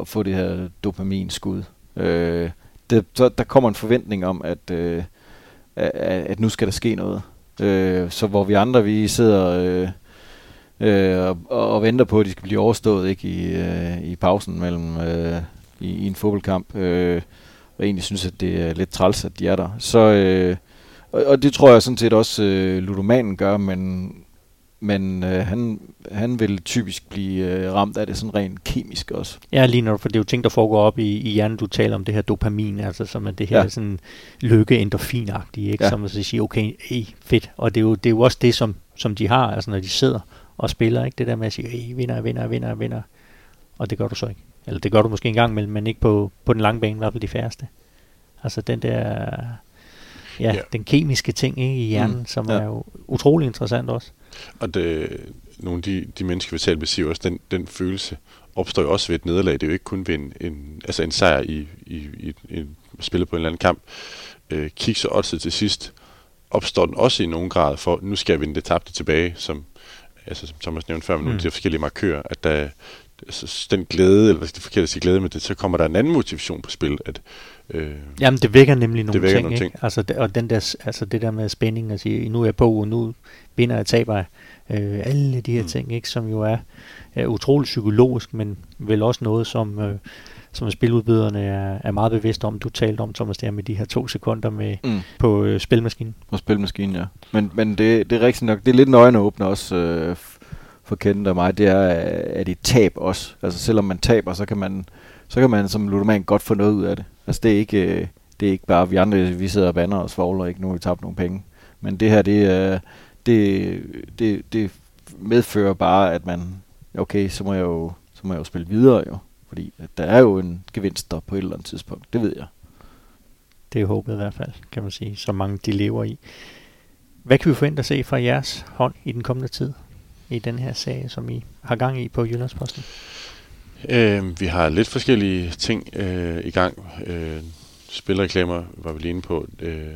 at få det her dopaminskud. Øh, det, så der kommer en forventning om, at, øh, at, at nu skal der ske noget. Øh, så hvor vi andre, vi sidder øh, øh, og, og venter på, at de skal blive overstået ikke i, øh, i pausen mellem øh, i, i en fodboldkamp, øh, og egentlig synes, at det er lidt træls, at de er der. Så, øh, og, og det tror jeg sådan set også, øh, ludomanen gør, men, men øh, han, han vil typisk blive øh, ramt af det sådan rent kemisk også. Ja, lige når, for det er jo ting, der foregår op i, i hjernen. Du taler om det her dopamin, altså som er det her ja. sådan lykke endorfinagtige, ikke? Ja. Som at sige, okay, ey, fedt. Og det er jo, det er jo også det, som, som de har, altså når de sidder og spiller, ikke? Det der med at sige, ey, vinder, vinder, vinder, vinder. Og det gør du så ikke. Eller det gør du måske en gang imellem, men ikke på, på den lange bane, i hvert fald de færreste. Altså den der, ja, ja. den kemiske ting ikke, i hjernen, mm, som ja. er jo utrolig interessant også. Og det, nogle af de, de mennesker, vi taler med, siger også, den, den følelse opstår jo også ved et nederlag. Det er jo ikke kun ved en, en, altså en sejr i, i, i, i spillet på en eller anden kamp. Øh, kig så også til sidst, opstår den også i nogen grad for, nu skal jeg vinde det tabte tilbage, som, altså, som Thomas nævnte før, med mm. nogle af de forskellige markører, at der, altså, den glæde, eller det er forkert at sige glæde med det, så kommer der en anden motivation på spil. At, øh, Jamen, det vækker nemlig nogle det vækker ting, nogle ikke? ting. Altså, det, og den der, altså det der med spænding at sige, nu er jeg på, og nu vinder jeg, taber jeg. Øh, alle de her mm. ting, ikke, som jo er, er utroligt psykologisk, men vel også noget, som, øh, som spiludbyderne er, er meget bevidste om. Du talte om, Thomas, der med de her to sekunder med mm. på øh, spilmaskinen. På spilmaskinen, ja. Men, men det, det er rigtigt nok. Det er lidt en øjenåbner også øh, for kendt og mig, det er, at det tab også. Altså selvom man taber, så kan man, så kan man som ludoman godt få noget ud af det. Altså det er ikke, øh, det er ikke bare, vi andre, vi sidder og bander og svogler, ikke nu vi tabt nogle penge. Men det her, det, øh, det, det, det medfører bare, at man, okay, så må jeg jo, så må jeg jo spille videre jo. Fordi at der er jo en gevinst der på et eller andet tidspunkt. Det ved jeg. Det er håbet i hvert fald, kan man sige, så mange de lever i. Hvad kan vi forvente at se fra jeres hånd i den kommende tid i den her sag, som I har gang i på Jyllandsposten? Øh, vi har lidt forskellige ting øh, i gang. Øh, spilreklamer var vi lige inde på. Øh,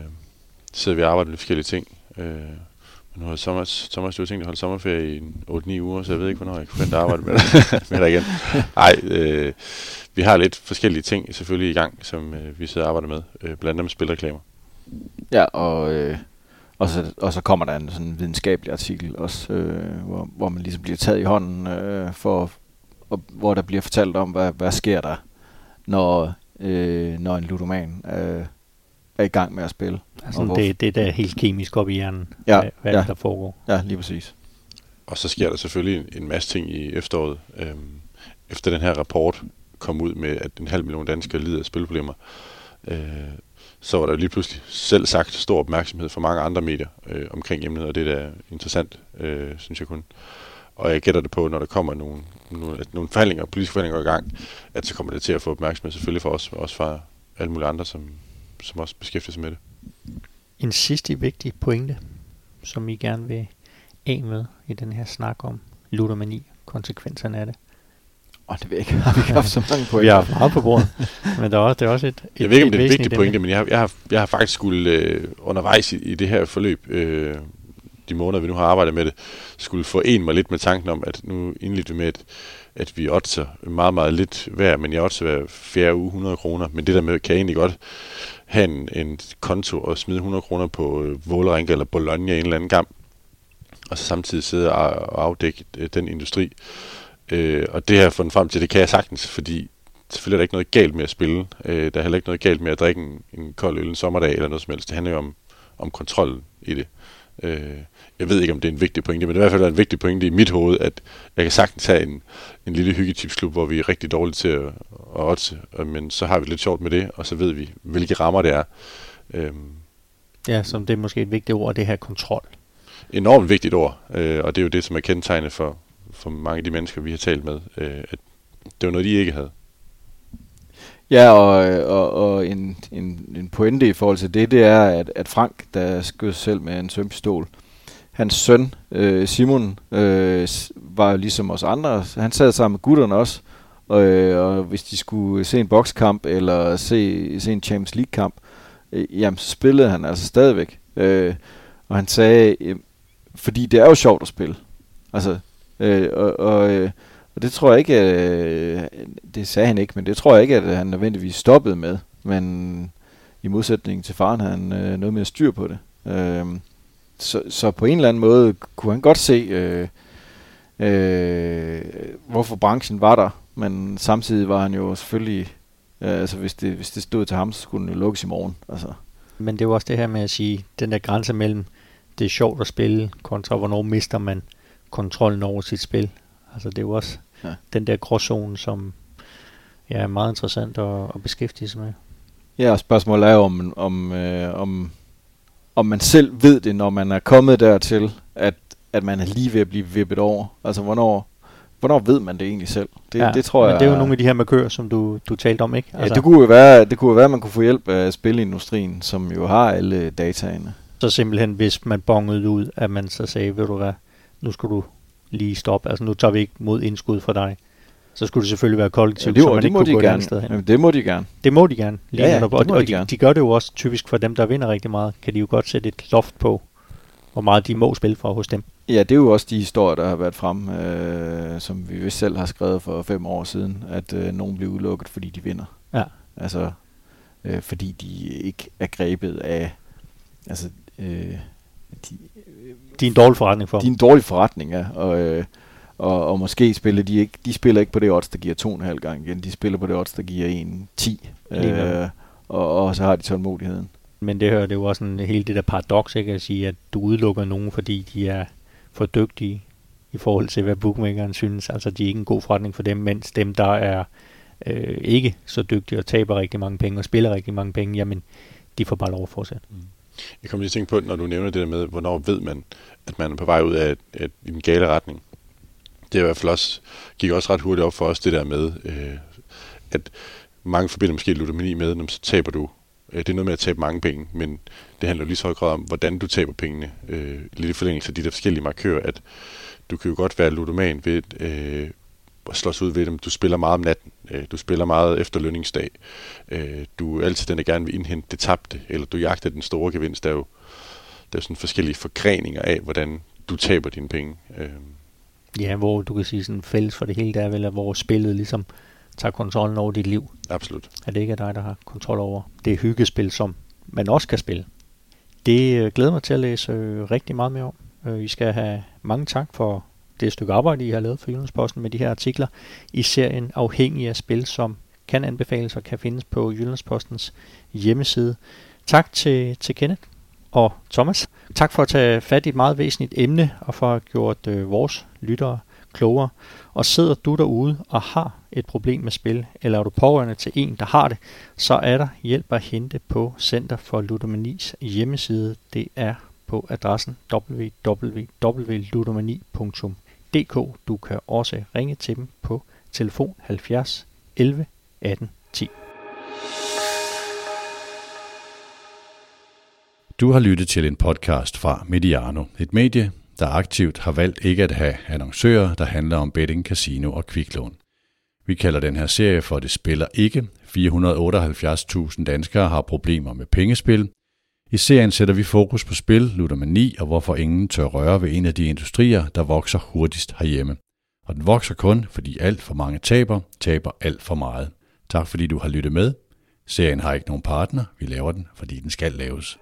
sidder vi og arbejder med forskellige ting. Øh, men nu har Thomas, Thomas du har tænkt at holde sommerferie i 8-9 uger, så jeg ved ikke, hvornår jeg kan forvente at arbejde med, med dig igen. Nej, øh, vi har lidt forskellige ting selvfølgelig i gang, som øh, vi sidder og arbejder med. Øh, blandt andet spilreklamer. Ja, og, øh, og, så, og så kommer der en sådan videnskabelig artikel også, øh, hvor, hvor man ligesom bliver taget i hånden, øh, for, og, hvor der bliver fortalt om, hvad, hvad sker der, når, øh, når en ludoman øh, er i gang med at spille. Altså, Og det, det er der helt kemisk op i hjernen, Ja, hvad, hvad ja. der foregår. Ja, lige præcis. Og så sker der selvfølgelig en, en masse ting i efteråret. Øhm, efter den her rapport kom ud med, at en halv million danskere lider af spilproblemer, øh, så var der lige pludselig selv sagt stor opmærksomhed fra mange andre medier øh, omkring emnet, og det er da interessant, øh, synes jeg kun. Og jeg gætter det på, når der kommer nogle, nogle, nogle forhandlinger, politiske forhandlinger i gang, at så kommer det til at få opmærksomhed selvfølgelig for os, men også fra alle mulige andre, som, som også beskæftiger sig med det. En sidste vigtig pointe, som I gerne vil af med i den her snak om ludomani, konsekvenserne af det. Og det ved jeg ikke, har vi ikke haft så mange Vi pointer? har haft meget på bordet, men der er også, det er også et, et Jeg ved ikke, om det er en væsentligt vigtig emne. pointe, men jeg har, jeg har, jeg har faktisk skulle øh, undervejs i, i det her forløb, øh, de måneder, vi nu har arbejdet med det, skulle forene mig lidt med tanken om, at nu indledte vi med, at, at vi oddser meget, meget lidt hver, men jeg oddser hver fjerde uge 100 kroner. Men det der med, kan jeg egentlig godt have en, en konto og smide 100 kroner på øh, Vålerenga eller Bologna en eller anden kamp, og så samtidig sidde og, og afdække øh, den industri. Øh, og det har jeg fundet frem til, det kan jeg sagtens, fordi selvfølgelig er der ikke noget galt med at spille. Øh, der er heller ikke noget galt med at drikke en, en kold øl en sommerdag eller noget som helst. Det handler jo om, om kontrollen i det. Øh, jeg ved ikke, om det er en vigtig pointe, men det er i hvert fald en vigtig pointe i mit hoved, at jeg kan sagtens have en, en lille hyggetipsklub, hvor vi er rigtig dårlige til at, at oddse, og- men så har vi lidt sjovt med det, og så ved vi, hvilke rammer det er. Øh, Ja, som det er måske et vigtigt ord, det her kontrol. enormt vigtigt ord, øh, og det er jo det, som er kendetegnet for, for mange af de mennesker, vi har talt med, øh, at det var noget, de ikke havde. Ja, og, og, og en, en, en pointe i forhold til det, det er, at, at Frank, der skød sig selv med en sømpistol, hans søn, øh, Simon, øh, var jo ligesom os andre. Han sad sammen med gutterne også, og, øh, og hvis de skulle se en bokskamp eller se, se en Champions League-kamp, øh, jamen så spillede han altså stadigvæk. Øh, og han sagde, øh, fordi det er jo sjovt at spille. Altså, øh, og, og, øh, og det tror jeg ikke, øh, det sagde han ikke, men det tror jeg ikke, at han nødvendigvis stoppede med. Men i modsætning til faren havde han øh, noget mere styr på det. Øh, så, så på en eller anden måde kunne han godt se, øh, øh, hvorfor branchen var der. Men samtidig var han jo selvfølgelig, øh, altså hvis det, hvis det stod til ham, så skulle den jo lukkes i morgen. Altså. Men det er jo også det her med at sige, den der grænse mellem, det er sjovt at spille, kontra hvornår mister man kontrollen over sit spil. Altså det er jo også Ja. den der gråzone, som ja, er meget interessant at, at beskæftige sig med. Ja, og spørgsmålet er jo, om, om, øh, om, om man selv ved det, når man er kommet dertil, at, at man er lige ved at blive vippet over. Altså, hvornår, hvornår ved man det egentlig selv? Det, ja, det tror men jeg... det er jo nogle af de her markører, som du, du talte om, ikke? Altså, Ja, det kunne jo være, det kunne jo være, at man kunne få hjælp af spilindustrien, som jo har alle dataene. Så simpelthen, hvis man bongede ud, at man så sagde, ved du hvad, nu skal du lige stoppe. Altså nu tager vi ikke mod indskud fra dig. Så skulle det selvfølgelig være kollektivt, det, så man det ikke må kunne de gå et gerne. andet sted hen. Jamen, det må de gerne. Det må de gerne. Lige Ja, ja, det og, må og de de, gerne. de gør det jo også typisk for dem, der vinder rigtig meget. Kan de jo godt sætte et loft på, hvor meget de må spille for hos dem. Ja, det er jo også de historier, der har været frem, øh, som vi vist selv har skrevet for fem år siden, at øh, nogen bliver udelukket, fordi de vinder. Ja. Altså, øh, fordi de ikke er grebet af... Altså, øh, de, De er en dårlig forretning for de er dem. en dårlig forretning, ja. Og, øh, og, og måske spiller de ikke, de spiller ikke på det odds, der giver 2,5 gange igen. De spiller på det odds, der giver 1,10. Lige Øh, og, og så har de tålmodigheden. Men det hører det er jo også sådan, hele det der paradoks, ikke? At sige, at du udelukker nogen, fordi de er for dygtige i forhold til, hvad bookmakeren synes. Altså, de er ikke en god forretning for dem, mens dem, der er øh, ikke så dygtige og taber rigtig mange penge og spiller rigtig mange penge, jamen, de får bare lov at fortsætte. Jeg kommer lige til at tænke på, når du nævner det der med, hvornår ved man, at man er på vej ud af, af i gale retning. Det er i hvert fald også, gik også ret hurtigt op for os, det der med, øh, at mange forbinder måske ludomani med, når så taber du. Øh, det er noget med at tabe mange penge, men det handler lige så højt om, hvordan du taber pengene. Øh, lidt i forlængelse af de der forskellige markører, at du kan jo godt være ludoman ved øh, slås ud ved dem. Du spiller meget om natten. Øh, du spiller meget efter lønningsdag. Øh, du er altid den, der gerne vil indhente det tabte, eller du jagter den store gevinst. Der er jo der er sådan forskellige forgreninger af, hvordan du taber dine penge. Øh. Ja, hvor du kan sige sådan fælles for det hele, der er vel, at hvor spillet ligesom tager kontrollen over dit liv. Absolut. At det ikke er dig, der har kontrol over det hyggespil, som man også kan spille. Det glæder mig til at læse rigtig meget mere om. I skal have mange tak for det stykke arbejde, I har lavet for Jyllandsposten med de her artikler i serien Afhængig af spil, som kan anbefales og kan findes på Jyllandspostens hjemmeside. Tak til, til Kenneth og Thomas. Tak for at tage fat i et meget væsentligt emne og for at have gjort øh, vores lyttere klogere. Og sidder du derude og har et problem med spil, eller er du pårørende til en, der har det, så er der hjælp at hente på Center for Ludomanis hjemmeside. Det er på adressen www.ludomani.dk. Du kan også ringe til dem på telefon 70 11 18 10. Du har lyttet til en podcast fra Mediano, et medie, der aktivt har valgt ikke at have annoncører, der handler om betting, casino og kviklån. Vi kalder den her serie for Det spiller ikke. 478.000 danskere har problemer med pengespil. I serien sætter vi fokus på spil, ludomani og hvorfor ingen tør røre ved en af de industrier, der vokser hurtigst herhjemme. Og den vokser kun, fordi alt for mange taber, taber alt for meget. Tak fordi du har lyttet med. Serien har ikke nogen partner. Vi laver den, fordi den skal laves.